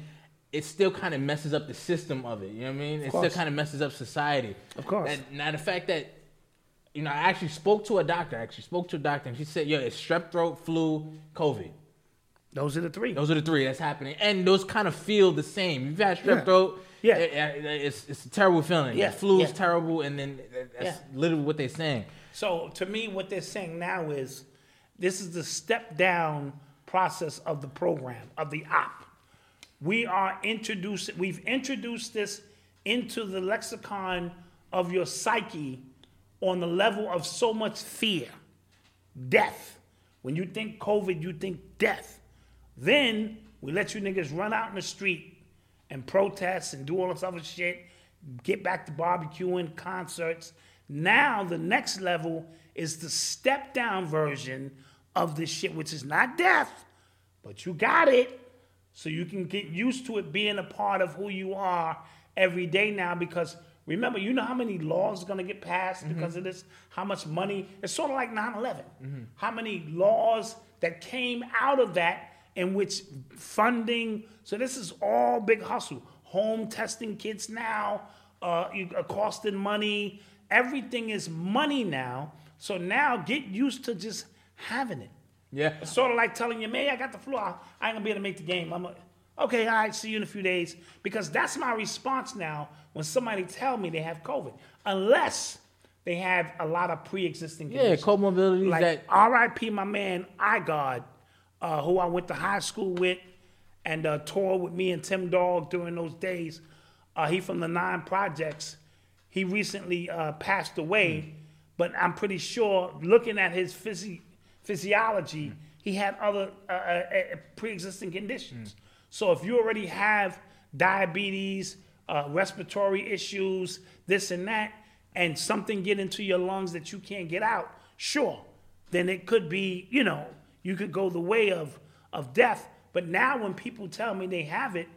[SPEAKER 5] it still kind of messes up the system of it. You know what I mean? It still kind of messes up society.
[SPEAKER 6] Of course.
[SPEAKER 5] And now the fact that you know, I actually spoke to a doctor. I actually spoke to a doctor, and she said, "Yo, it's strep throat, flu, COVID.
[SPEAKER 6] Those are the three.
[SPEAKER 5] Those are the three that's happening, and those kind of feel the same. You've had strep
[SPEAKER 6] Yeah.
[SPEAKER 5] throat,
[SPEAKER 6] Yeah.
[SPEAKER 5] it- it- it's it's a terrible feeling.
[SPEAKER 6] Yeah,
[SPEAKER 5] the flu's
[SPEAKER 6] yeah.
[SPEAKER 5] terrible, and then that's
[SPEAKER 6] Yeah.
[SPEAKER 5] literally what they're saying.
[SPEAKER 6] So to me, what they're saying now is this is the step down process of the program, of the op. We are introducing, we've introduced this into the lexicon of your psyche on the level of so much fear, death. When you think COVID, you think death. Then we let you niggas run out in the street and protest and do all this other shit, get back to barbecuing, concerts. Now the next level is the step down version of this shit, which is not death, but you got it. So you can get used to it being a part of who you are every day now because remember, you know how many laws are gonna get passed mm-hmm. because of this? How much money? It's sort of like 9 11. Mm-hmm. How many laws that came out of that in which funding, so this is all big hustle. Home testing kits now, uh, you, uh, costing money. Everything is money now. So now get used to just having it.
[SPEAKER 5] Yeah.
[SPEAKER 6] It's sort of like telling you, man, I got the flu. I I ain't gonna be able to make the game. I'm a, okay. All right, see you in a few days. Because that's my response now when somebody tell me they have COVID, unless they have a lot of pre-existing
[SPEAKER 5] Yeah,
[SPEAKER 6] conditions.
[SPEAKER 5] comorbidities
[SPEAKER 6] like
[SPEAKER 5] that
[SPEAKER 6] R.I.P. my man iGod, uh, who I went to high school with and uh, toured with me and Tim Dog during those days. Uh, he from the Nine Projects. He recently uh, passed away, but I'm pretty sure looking at his physi- physiology, he had other uh, uh, uh, pre-existing conditions. So if you already have diabetes, uh, respiratory issues, this and that, and something get into your lungs that you can't get out, sure, then it could be, you know, you could go the way of of death. But now when people tell me they have it,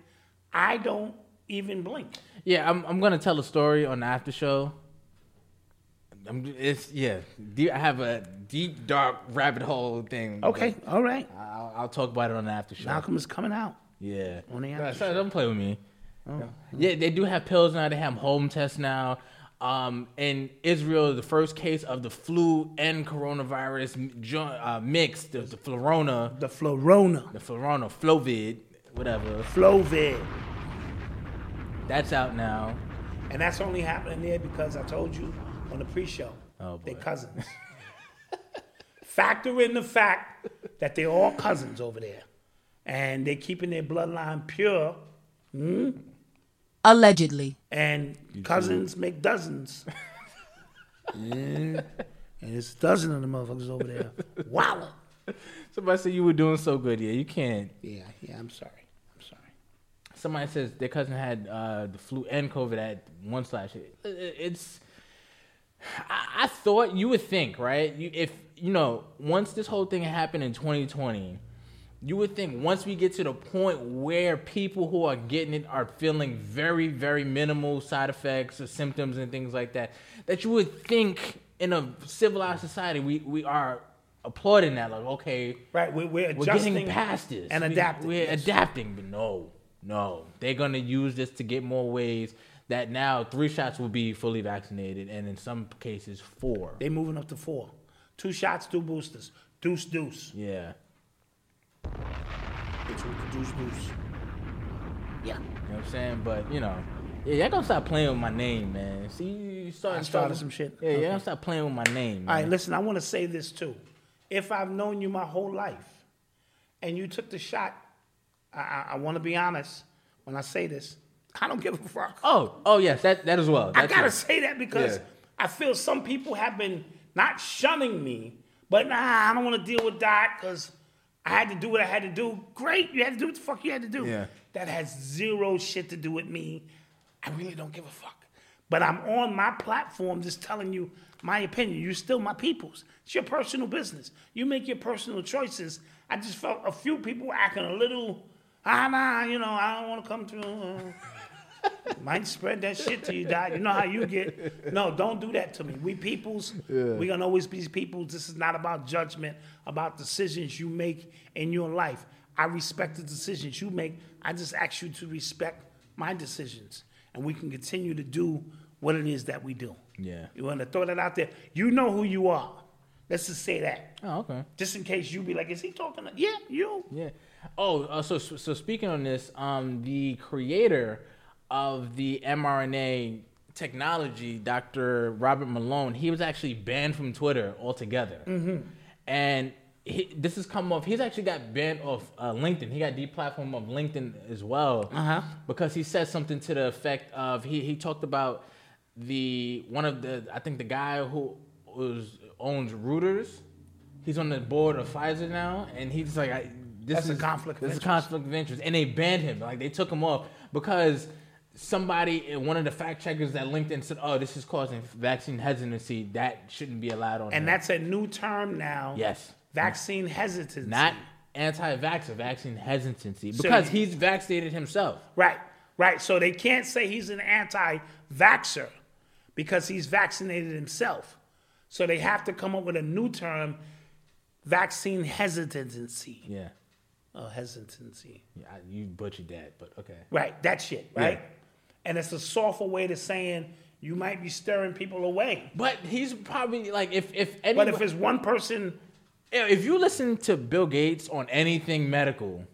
[SPEAKER 6] I don't even blink.
[SPEAKER 5] Yeah, I'm I'm gonna tell a story on the after show. I'm, it's yeah. I have a deep dark rabbit hole thing.
[SPEAKER 6] Okay, all right.
[SPEAKER 5] I'll, I'll talk about it on the after show.
[SPEAKER 6] Malcolm is coming out.
[SPEAKER 5] Yeah.
[SPEAKER 6] On the
[SPEAKER 5] Yeah,
[SPEAKER 6] after
[SPEAKER 5] so
[SPEAKER 6] show.
[SPEAKER 5] don't play with me. Oh. Yeah, they do have pills now. They have home tests now. Um, in Israel, the first case of the flu and coronavirus uh, mixed, the, the florona,
[SPEAKER 6] The Florona,
[SPEAKER 5] the florona, flovid, whatever.
[SPEAKER 6] Flovid.
[SPEAKER 5] That's out now.
[SPEAKER 6] And that's only happening there because I told you on the pre-show.
[SPEAKER 5] Oh,
[SPEAKER 6] They're cousins. Factor in the fact that they're all cousins over there. And they're keeping their bloodline pure. hmm?
[SPEAKER 8] Allegedly.
[SPEAKER 6] And cousins make dozens. yeah. And it's a dozen of the motherfuckers over there. Wow.
[SPEAKER 5] Somebody said you were doing so good. Yeah, you can't.
[SPEAKER 6] Yeah, yeah, I'm sorry. I'm sorry.
[SPEAKER 5] Somebody says their cousin had uh, the flu and COVID at one slash. It- it- It's. I, I thought you would think right. You, if you know, once this whole thing happened in 2020, you would think once we get to the point where people who are getting it are feeling very, very minimal side effects or symptoms and things like that, that you would think in a civilized society we, we are applauding that. Like, okay,
[SPEAKER 6] Right, we're, we're
[SPEAKER 5] we're getting past this
[SPEAKER 6] and adapting.
[SPEAKER 5] We're
[SPEAKER 6] yes.
[SPEAKER 5] adapting, but no, no, they're gonna use this to get more ways. That now three shots will be fully vaccinated, and in some cases four.
[SPEAKER 6] They're moving up to four. Two shots, two boosters. Deuce, deuce.
[SPEAKER 5] Yeah,
[SPEAKER 6] Hit you with the deuce, deuce. Yeah.
[SPEAKER 5] you know what I'm saying. But you know, yeah, y'all gonna stop playing with my name, man. See, you starting
[SPEAKER 6] I started some shit.
[SPEAKER 5] Yeah,
[SPEAKER 6] Okay.
[SPEAKER 5] y'all stop playing with my name.
[SPEAKER 6] All right,
[SPEAKER 5] man.
[SPEAKER 6] listen, I want to say this too. If I've known you my whole life and you took the shot, I, I, I want to be honest when I say this. I don't give a fuck.
[SPEAKER 5] Oh, oh yes, that that as well.
[SPEAKER 6] I gotta
[SPEAKER 5] too.
[SPEAKER 6] say that because
[SPEAKER 5] Yeah.
[SPEAKER 6] I feel some people have been not shunning me, but nah, I don't want to deal with that because I had to do what I had to do. Great, you had to do what the fuck you had to do.
[SPEAKER 5] Yeah.
[SPEAKER 6] That has zero shit to do with me. I really don't give a fuck. But I'm on my platform just telling you my opinion. You're still my people's. It's your personal business. You make your personal choices. I just felt a few people acting a little, ah, nah, you know, I don't want to come through. Might spread that shit to you, Doc. You know how you get. No, don't do that to me. We peoples, we're gonna always be peoples. This is not about judgment, about decisions you make in your life. I respect the decisions you make. I just ask you to respect my decisions, and we can continue to do what it is that we do.
[SPEAKER 5] Yeah.
[SPEAKER 6] You want to throw that out there? You know who you are. Let's just say that.
[SPEAKER 5] Oh, okay.
[SPEAKER 6] Just in case you be like, is he talking? To, yeah, you.
[SPEAKER 5] Yeah. Oh, uh, so so speaking on this, um, the creator of the mRNA technology, Dr. Robert Malone, he was actually banned from Twitter altogether. And he, this has come off. He's actually got banned off uh, LinkedIn. He got deplatformed of LinkedIn as well because he said something to the effect of he he talked about the one of the I think the guy who was owns Reuters. He's on the board of Pfizer now, and he's like, I, "This
[SPEAKER 6] That's a
[SPEAKER 5] is
[SPEAKER 6] conflict of
[SPEAKER 5] This is conflict of interest," and they banned him. Like they took him off because somebody, one of the fact checkers at LinkedIn said, "Oh, this is causing vaccine hesitancy. That shouldn't be allowed on."
[SPEAKER 6] And
[SPEAKER 5] here."
[SPEAKER 6] that's a new term now.
[SPEAKER 5] yes,
[SPEAKER 6] Vaccine hesitancy.
[SPEAKER 5] not anti-vaxxer, vaccine hesitancy, because he's vaccinated himself.
[SPEAKER 6] Right, right. So they can't say he's an anti vaxxer because he's vaccinated himself. So they have to come up with a new term vaccine hesitancy.
[SPEAKER 5] Yeah,
[SPEAKER 6] Oh, hesitancy.
[SPEAKER 5] yeah you butchered that, but okay.
[SPEAKER 6] Right, that shit, right? And it's a softer way to saying you might be stirring people away.
[SPEAKER 5] But he's probably like if if any,
[SPEAKER 6] But if it's one person,
[SPEAKER 5] if you listen to Bill Gates on anything medical,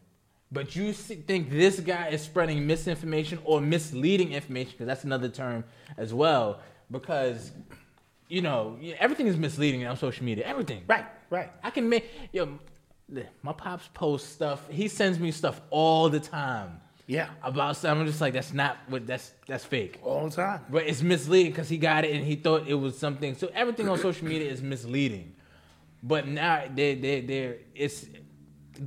[SPEAKER 5] but you think this guy is spreading misinformation or misleading information, because that's another term as well, because you know everything is misleading on social media. Everything.
[SPEAKER 6] right, right.
[SPEAKER 5] I can make yo. My pops posts stuff. He sends me stuff all the time
[SPEAKER 6] Yeah,
[SPEAKER 5] about stuff. I'm just like, that's not what. That's that's fake.
[SPEAKER 6] all the time.
[SPEAKER 5] But it's misleading because he got it and he thought it was something. So everything on social media is misleading. But now they they they it's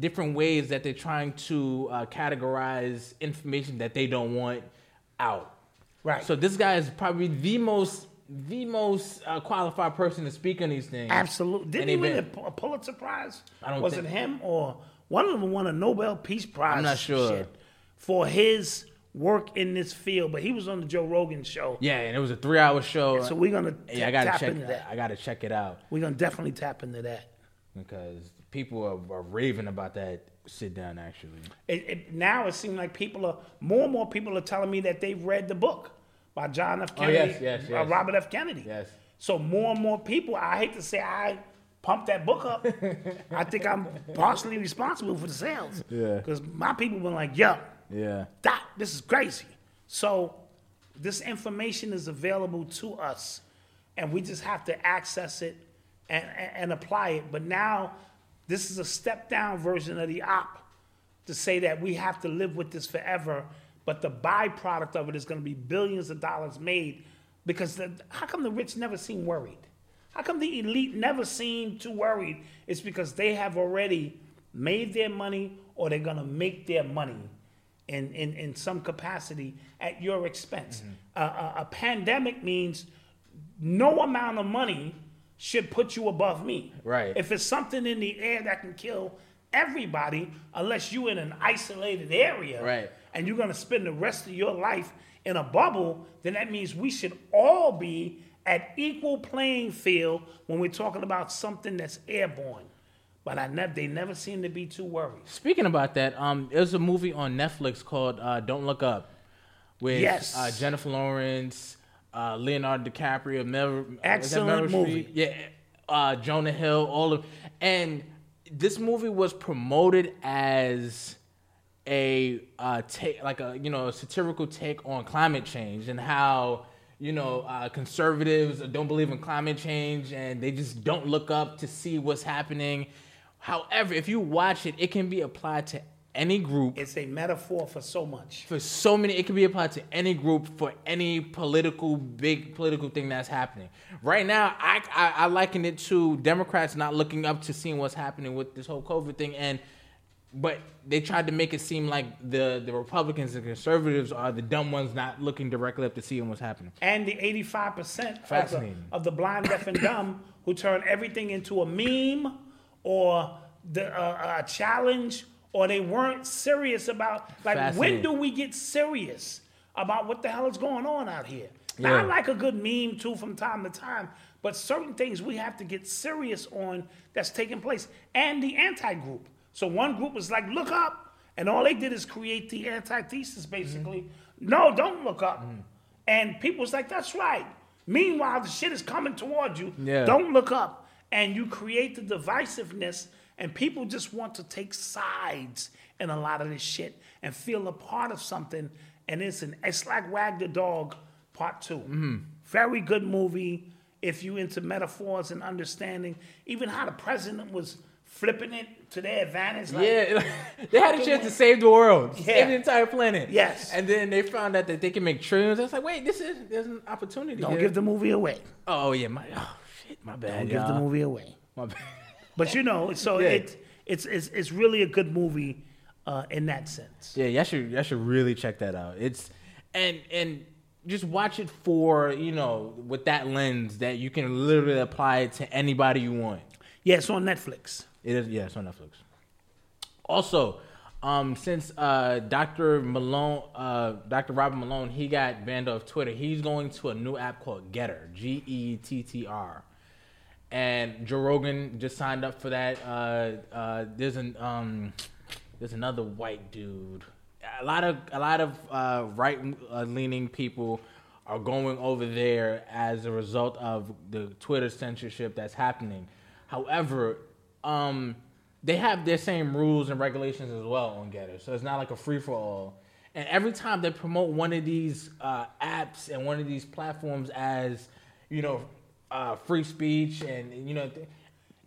[SPEAKER 5] different ways that they're trying to uh, categorize information that they don't want out.
[SPEAKER 6] Right.
[SPEAKER 5] So this guy is probably the most the most uh, qualified person to speak on these things.
[SPEAKER 6] Absolutely. Didn't he win
[SPEAKER 5] been-
[SPEAKER 6] a Pulitzer Prize?
[SPEAKER 5] I don't
[SPEAKER 6] Was
[SPEAKER 5] think-
[SPEAKER 6] it him or one of them won a Nobel Peace Prize?
[SPEAKER 5] I'm not sure.
[SPEAKER 6] shit, for his work in this field, but he was on the Joe Rogan show.
[SPEAKER 5] Yeah, and it was a three hour show.
[SPEAKER 6] So we're gonna
[SPEAKER 5] yeah, I gotta
[SPEAKER 6] tap
[SPEAKER 5] check.
[SPEAKER 6] into that.
[SPEAKER 5] I gotta check it out
[SPEAKER 6] We're gonna definitely tap into that.
[SPEAKER 5] because people are, are raving about that sit down. Actually,
[SPEAKER 6] It, it, now it seems like people are more and more people are telling me that they've read the book by John F.
[SPEAKER 5] Oh,
[SPEAKER 6] Kennedy,
[SPEAKER 5] yes, yes,
[SPEAKER 6] uh,
[SPEAKER 5] yes.
[SPEAKER 6] Robert F. Kennedy.
[SPEAKER 5] Yes.
[SPEAKER 6] So more and more people. I hate to say I pumped that book up. I think I'm partially responsible for the sales.
[SPEAKER 5] Yeah.
[SPEAKER 6] Because my people were like, "Yo,
[SPEAKER 5] yeah.
[SPEAKER 6] Doc, this is crazy." So this information is available to us, and we just have to access it and, and, and apply it. But now, this is a step down version of the op to say that we have to live with this forever. But the byproduct of it is going to be billions of dollars made because the, how come the rich never seem worried? How come the elite never seem too worried? It's because they have already made their money or they're going to make their money in, in, in some capacity at your expense.
[SPEAKER 5] Mm-hmm.
[SPEAKER 6] Uh, a, a pandemic means no amount of money should put you above me.
[SPEAKER 5] Right.
[SPEAKER 6] If it's something in the air that can kill everybody, unless you're in an isolated area,
[SPEAKER 5] Right.
[SPEAKER 6] and you're gonna spend the rest of your life in a bubble, then that means we should all be at equal playing field when we're talking about something that's airborne. But I never, they never seem to be too worried.
[SPEAKER 5] Speaking about that, um, there's a movie on Netflix called uh, Don't Look Up with
[SPEAKER 6] Yes.
[SPEAKER 5] uh, Jennifer Lawrence, uh, Leonardo DiCaprio, is that
[SPEAKER 6] Excellent movie.
[SPEAKER 5] Streep? Yeah, uh, Jonah Hill, all of, and this movie was promoted as a uh, take, like a you know a satirical take on climate change and how you know uh, conservatives don't believe in climate change and they just don't look up to see what's happening. However, if you watch it, it can be applied to any group.
[SPEAKER 6] It's a metaphor for so much.
[SPEAKER 5] for so many it can be applied to any group for any political big political thing that's happening. Right now I, I i liken it to democrats not looking up to seeing what's happening with this whole covid thing and but they tried to make it seem like the the republicans and conservatives are the dumb ones not looking directly up to seeing what's happening.
[SPEAKER 6] And the 85% of the, of the blind, deaf, and dumb who turn everything into a meme or the, uh, a challenge, or they weren't serious about, like, when do we get serious about what the hell is going on out here? Now, I like a good meme too from time to time, but certain things we have to get serious on that's taking place. And the anti group. So one group was like, look up. And all they did is create the antithesis basically. No, don't look up. And people was like, that's right. Meanwhile, the shit is coming toward you.
[SPEAKER 5] Yeah.
[SPEAKER 6] Don't look up. And you create the divisiveness, and people just want to take sides in a lot of this shit and feel a part of something. and it's an it's like Wag the Dog Part 2
[SPEAKER 5] Mm-hmm.
[SPEAKER 6] Very good movie. If you into metaphors and understanding, even how the president was flipping it to their advantage. Like,
[SPEAKER 5] Yeah, they had a chance to save the world,
[SPEAKER 6] Yeah.
[SPEAKER 5] save the entire planet.
[SPEAKER 6] Yes.
[SPEAKER 5] and then they found out that they can make trillions. I was like, wait, this is there's an opportunity.
[SPEAKER 6] Don't
[SPEAKER 5] here.
[SPEAKER 6] give the movie away.
[SPEAKER 5] Oh yeah, my oh shit, my bad.
[SPEAKER 6] Don't give the movie away.
[SPEAKER 5] My bad.
[SPEAKER 6] But you know, so
[SPEAKER 5] Yeah.
[SPEAKER 6] it it's it's it's really a good movie uh, in that sense.
[SPEAKER 5] Yeah, y'all should y'all should really check that out. It's and and just watch it for you know with that lens that you can literally apply it to anybody you want.
[SPEAKER 6] Yeah, it's on Netflix.
[SPEAKER 5] It is yeah, it's on Netflix. Also, um, since uh, Dr. Malone, uh, Dr. Robert Malone, he got banned off Twitter. He's going to a new app called Getter, G E T T R. And Joe Rogan just signed up for that. Uh, uh, there's an um, there's another white dude. A lot of a lot of uh, right leaning people are going over there as a result of the Twitter censorship that's happening. However, um, they have their same rules and regulations as well on Getter, so it's not like a free for all. And every time they promote one of these uh, apps and one of these platforms as, you know, uh, free speech and you know, th-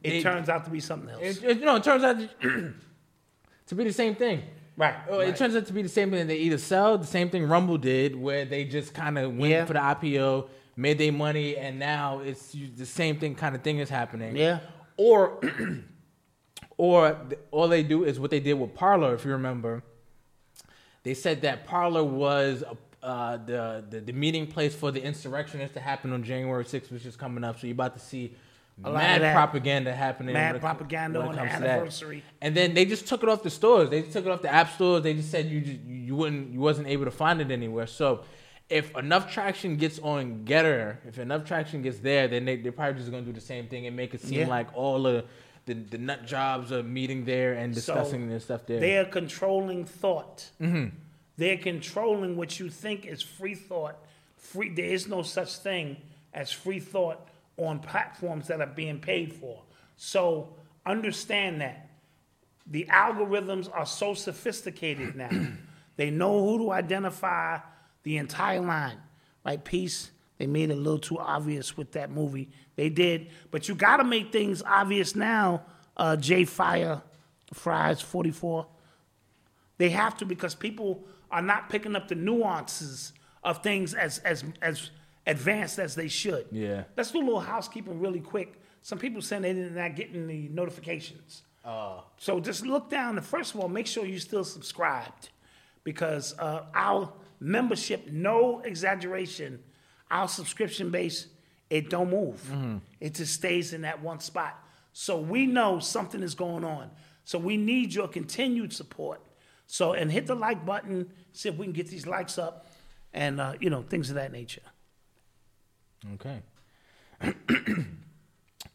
[SPEAKER 6] It
[SPEAKER 5] they-
[SPEAKER 6] turns out to be something else.
[SPEAKER 5] it, it, you know, it turns out to be the same thing.
[SPEAKER 6] Right,
[SPEAKER 5] Oh,
[SPEAKER 6] right.
[SPEAKER 5] It turns out to be the same thing. They either sell the same thing Rumble did, where they just kind of went
[SPEAKER 6] Yeah.
[SPEAKER 5] for the IPO, made their money, and now it's the same thing kind of thing is happening.
[SPEAKER 6] Yeah.
[SPEAKER 5] Or, or th- all they do is what they did with Parler. If you remember, they said that Parler was uh, the, the the meeting place for the insurrection insurrectionists to happen on January 6th, which is coming up. So you're about to see
[SPEAKER 6] A lot of
[SPEAKER 5] mad propaganda happening.
[SPEAKER 6] Mad
[SPEAKER 5] it-
[SPEAKER 6] propaganda on the
[SPEAKER 5] comes to that.
[SPEAKER 6] anniversary.
[SPEAKER 5] And then they just took it off the stores. They just took it off the app stores. They just said you just, you wouldn't you wasn't able to find it anywhere. So if enough traction gets on Getter, if enough traction gets there, then they they're probably just gonna do the same thing and make it seem
[SPEAKER 6] Yeah.
[SPEAKER 5] like all the the, the nut jobs are meeting there and discussing
[SPEAKER 6] So,
[SPEAKER 5] this stuff there.
[SPEAKER 6] They are controlling thought.
[SPEAKER 5] Mhm.
[SPEAKER 6] They're controlling what you think is free thought. Free. There is no such thing as free thought on platforms that are being paid for. So understand that the algorithms are so sophisticated now. they know who to identify the entire line. Like peace, they made it a little too obvious with that movie. They did, but you got to make things obvious now. Uh, J Fire, Fries, forty four. They have to because people are not picking up the nuances of things as as as advanced as they should.
[SPEAKER 5] Yeah.
[SPEAKER 6] Let's do a little housekeeping really quick. Some people saying they're not getting the notifications.
[SPEAKER 5] Uh,
[SPEAKER 6] So just look down. And first of all, make sure you're still subscribed because uh, our membership, no exaggeration, our subscription base, it don't move. Hmm. It just stays in that one spot. So we know something is going on. So we need your continued support. So and hit the like button. See if we can get these likes up, and uh, you know things of that nature.
[SPEAKER 5] Okay.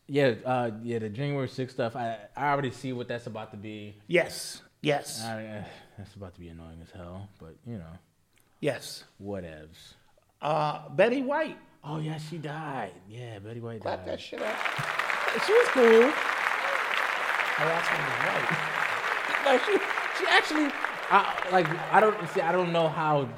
[SPEAKER 5] yeah, uh, yeah, the January 6th stuff, I, I already see what that's about to be.
[SPEAKER 6] Yes, yes,
[SPEAKER 5] I, uh, that's about to be annoying as hell, but you know,
[SPEAKER 6] yes.
[SPEAKER 5] whatevs.
[SPEAKER 6] Uh, Betty White.
[SPEAKER 5] Oh, yeah, she died. Yeah, Betty White
[SPEAKER 6] Clap
[SPEAKER 5] died.
[SPEAKER 6] that shit up.
[SPEAKER 5] She was cool.
[SPEAKER 6] Oh, that's when
[SPEAKER 5] No, she, she actually, I, like, I don't see, I don't know how.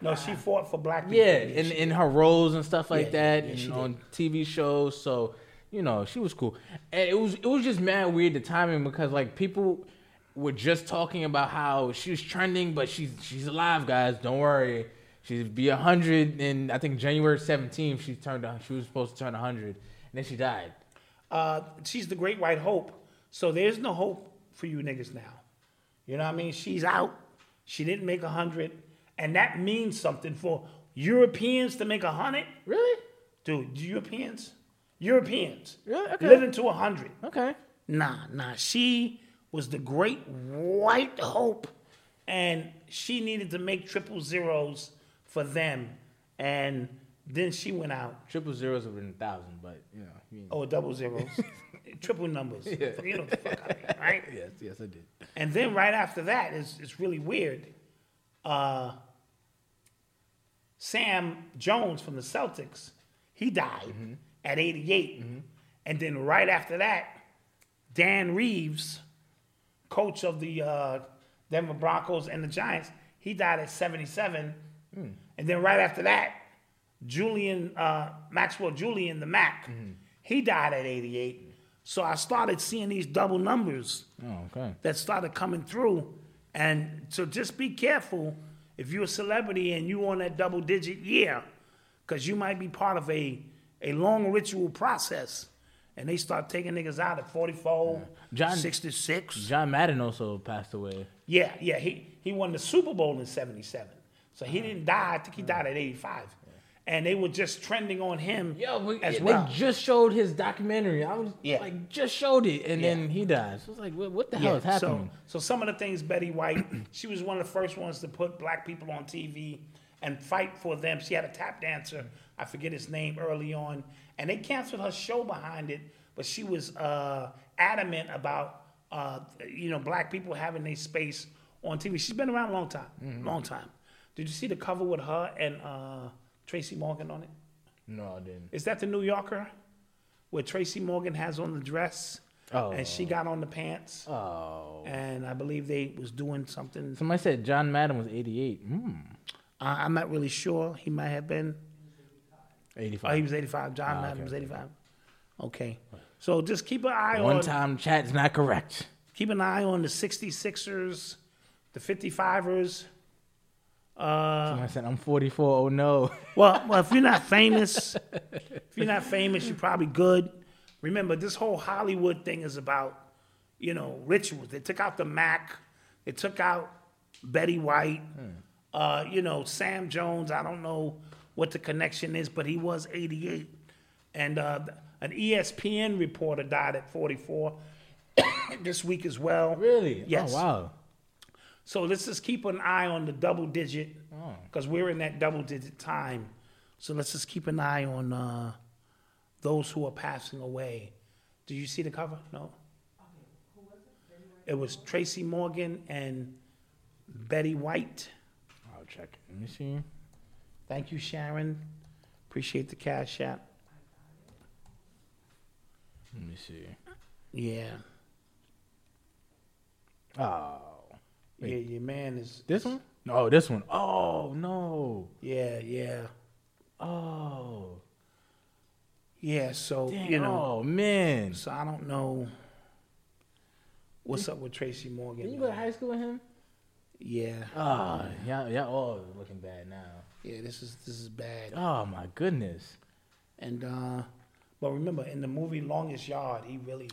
[SPEAKER 6] No, she fought for black people.
[SPEAKER 5] Yeah, in, in her roles and stuff like
[SPEAKER 6] Yeah,
[SPEAKER 5] that,
[SPEAKER 6] yeah,
[SPEAKER 5] and
[SPEAKER 6] did.
[SPEAKER 5] on TV shows. So, you know, she was cool, and it was it was just mad weird the timing because like people were just talking about how she was trending, but she's she's alive, guys. Don't worry. She'd be hundred, and I think January seventeenth she turned. She was supposed to turn hundred, and then she died.
[SPEAKER 6] Uh, she's the great white hope. So there's no hope for you niggas now. You know what I mean? She's out. She didn't make a hundred, and that means something for Europeans to make a hundred.
[SPEAKER 5] Really?
[SPEAKER 6] Dude, Europeans, Europeans,
[SPEAKER 5] Really? Okay.
[SPEAKER 6] living to a hundred.
[SPEAKER 5] Okay.
[SPEAKER 6] Nah, nah. She was the great white hope, and she needed to make triple zeros for them, and then she went out.
[SPEAKER 5] Triple zeros have been a thousand, but you know. you know.
[SPEAKER 6] Oh, double zeros, triple numbers. You know what the fuck I mean, right?
[SPEAKER 5] Yes, yes, I did.
[SPEAKER 6] And then right after that is it's really weird. Uh, Sam Jones from the Celtics, he died at 88. And then right after that, Dan Reeves, coach of the uh, Denver Broncos and the Giants, he died at 77 And then right after that, Julien uh, Maxwell Julien the Mack, he died at 88. So I started seeing these double numbers
[SPEAKER 5] Oh, okay.
[SPEAKER 6] that started coming through. And so just be careful if you're a celebrity and you on that double digit year, because you might be part of a, a long ritual process. And they start taking niggas out at 44,
[SPEAKER 5] John-
[SPEAKER 6] 66.
[SPEAKER 5] John Madden also passed away.
[SPEAKER 6] Yeah, yeah. He he won the Super Bowl in '77, so he didn't die. I think he died at '85, and they were just trending on him
[SPEAKER 5] Yo, but
[SPEAKER 6] as
[SPEAKER 5] they just showed his documentary. I was
[SPEAKER 6] Yeah.
[SPEAKER 5] like, just showed it, and
[SPEAKER 6] Yeah.
[SPEAKER 5] then he died. So it's like, what, what the hell is happening?
[SPEAKER 6] So, so some of the things Betty White, she was one of the first ones to put black people on TV and fight for them. She had a tap dancer, I forget his name early on, and they canceled her show behind it. But she was uh, adamant about uh, you know black people having their space on TV. She's been around a long time,
[SPEAKER 5] Mm-hmm.
[SPEAKER 6] long time. Did you see the cover with her and uh, Tracy Morgan on it?
[SPEAKER 5] no, I didn't.
[SPEAKER 6] Is that the New Yorker, where Tracy Morgan has on the dress, and she got on the pants?
[SPEAKER 5] Oh.
[SPEAKER 6] and I believe they was doing something.
[SPEAKER 5] Somebody said John Madden was 88. Hmm.
[SPEAKER 6] I, I'm not really sure. He might have been.
[SPEAKER 5] 85.
[SPEAKER 6] Oh, he was 85. John
[SPEAKER 5] Ah,
[SPEAKER 6] Madden
[SPEAKER 5] okay,
[SPEAKER 6] was 85. Okay, so just keep an eye
[SPEAKER 5] One
[SPEAKER 6] on One
[SPEAKER 5] time chat's not correct.
[SPEAKER 6] keep an eye on the 66ers, the 55ers. Uh,
[SPEAKER 5] Somebody said, I'm 44. Oh, no.
[SPEAKER 6] well, well, if you're not famous, if you're not famous, you're probably good. Remember, this whole Hollywood thing is about, you know, rituals. They took out the Mac, they took out Betty White, uh, you know, Sam Jones. I don't know what the connection is, but he was 88. And uh, an ESPN reporter died at 44 this week as well.
[SPEAKER 5] Really?
[SPEAKER 6] Yes.
[SPEAKER 5] Oh, wow.
[SPEAKER 6] So let's just keep an eye on the double digit because we're in that double digit time. So let's just keep an eye on uh, those who are passing away. Did you see the cover? No. It was Tracy Morgan and Betty White.
[SPEAKER 5] I'll check. Let me see.
[SPEAKER 6] Thank you, Sharon. Appreciate the cash app.
[SPEAKER 5] Let me see.
[SPEAKER 6] Yeah.
[SPEAKER 5] Oh.
[SPEAKER 6] Yeah, your man is.
[SPEAKER 5] This one? No, this one. Oh, no.
[SPEAKER 6] Yeah, yeah.
[SPEAKER 5] Oh.
[SPEAKER 6] Yeah, so,
[SPEAKER 5] Dang.
[SPEAKER 6] you know.
[SPEAKER 5] Oh, man.
[SPEAKER 6] So I don't know what's up with Tracy Morgan.
[SPEAKER 5] Did you go to high school with him?
[SPEAKER 6] Yeah.
[SPEAKER 5] Oh, y'all, y'all all looking bad now.
[SPEAKER 6] Yeah, this is this is bad.
[SPEAKER 5] Oh, my goodness.
[SPEAKER 6] And uh but remember in the movie Longest Yard, he really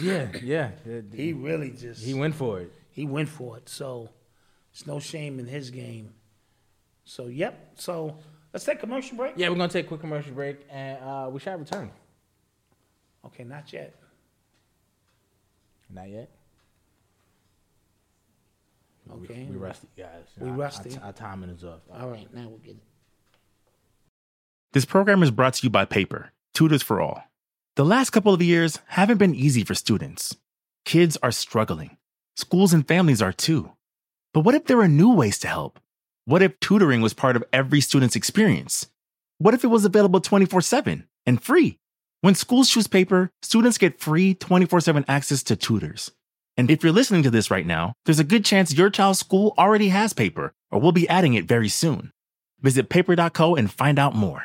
[SPEAKER 5] Yeah, yeah.
[SPEAKER 6] he really just
[SPEAKER 5] He went for it.
[SPEAKER 6] He went for it. So it's no shame in his game. So yep. So let's take a commercial break.
[SPEAKER 5] Yeah, we're going to take a quick commercial break, and uh, we shall return.
[SPEAKER 6] Okay, not yet.
[SPEAKER 5] Not yet.
[SPEAKER 6] Okay.
[SPEAKER 5] We, we rusty, guys.
[SPEAKER 6] We
[SPEAKER 5] Our-
[SPEAKER 6] rusty?
[SPEAKER 5] Our, our timing is off.
[SPEAKER 6] All right, now we'll get it.
[SPEAKER 10] This program is brought to you by Paper, Tutors for All. The last couple of years haven't been easy for students. Kids are struggling. Schools and families are too. But what if there are new ways to help? What if tutoring was part of every student's experience? What if it was available 24 7 and free? When schools choose paper, students get free 24 7 access to tutors. And if you're listening to this right now, there's a good chance your child's school already has paper or will be adding it very soon. Visit paper.co and find out more.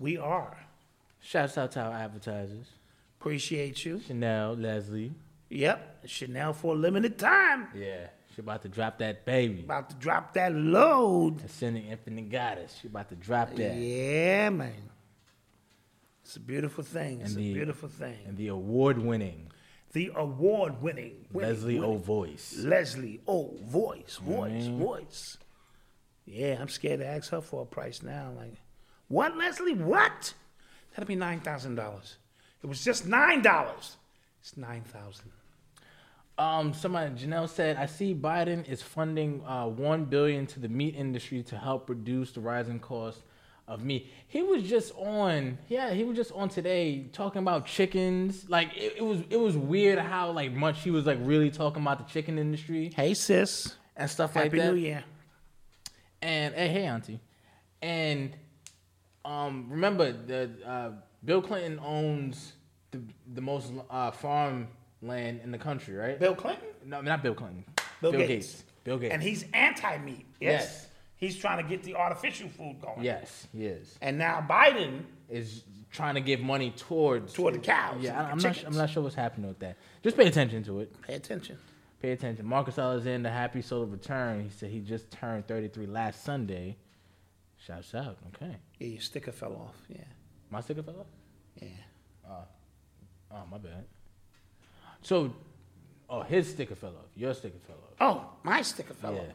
[SPEAKER 6] We are.
[SPEAKER 5] Shouts out to our advertisers
[SPEAKER 6] Appreciate you.
[SPEAKER 5] Chanel, Leslie.
[SPEAKER 6] Yep. Chanel for a limited time.
[SPEAKER 5] Yeah, she about to drop that baby.
[SPEAKER 6] About to drop that load.
[SPEAKER 5] Ascending Infinite Goddess. She about to drop that.
[SPEAKER 6] Yeah, man. It's a beautiful thing. It's
[SPEAKER 5] And
[SPEAKER 6] a beautiful thing.
[SPEAKER 5] And the award winning
[SPEAKER 6] the award winning
[SPEAKER 5] Leslie O Voice.
[SPEAKER 6] Leslie O voice, voice,
[SPEAKER 5] Mhm.
[SPEAKER 6] voice. Yeah, I'm scared to ask her for a price now. Like, what, Leslie? What? That'll be nine thousand dollars. It was just nine dollars. It's nine thousand.
[SPEAKER 5] Um, somebody Janelle said, I see Biden is funding uh, one billion to the meat industry to help reduce the rising cost of meat. He was just on, yeah, he was just on today talking about chickens. Like it, it was, it was weird how like much he was like really talking about the chicken industry
[SPEAKER 6] Hey sis,
[SPEAKER 5] and stuff like that.
[SPEAKER 6] happy
[SPEAKER 5] that.
[SPEAKER 6] New Year.
[SPEAKER 5] And hey, hey, auntie, and um, remember that uh, Bill Clinton owns the the most uh, farm land in the country, right?
[SPEAKER 6] Bill Clinton,
[SPEAKER 5] No, not Bill Clinton.
[SPEAKER 6] Bill Gates.
[SPEAKER 5] Bill Gates.
[SPEAKER 6] and he's anti-meat. Yes.
[SPEAKER 5] Yes.
[SPEAKER 6] he's trying to get the artificial food going.
[SPEAKER 5] yes, he is.
[SPEAKER 6] and now Biden
[SPEAKER 5] Is trying to give money towards
[SPEAKER 6] Toward the cows
[SPEAKER 5] Yeah,
[SPEAKER 6] and
[SPEAKER 5] I'm
[SPEAKER 6] the
[SPEAKER 5] not. I'm not sure what's happening with that. Just pay attention to it.
[SPEAKER 6] pay attention.
[SPEAKER 5] Pay attention. Marcus Alexander, happy soul of return. He said he just turned 33 last Sunday. Shouts out. Okay.
[SPEAKER 6] Yeah, your sticker fell off. Yeah,
[SPEAKER 5] My sticker fell off.
[SPEAKER 6] yeah.
[SPEAKER 5] Oh, my bad. So, oh, his sticker fell off. Your sticker fell off.
[SPEAKER 6] Oh, my sticker fell
[SPEAKER 5] Yeah.
[SPEAKER 6] off.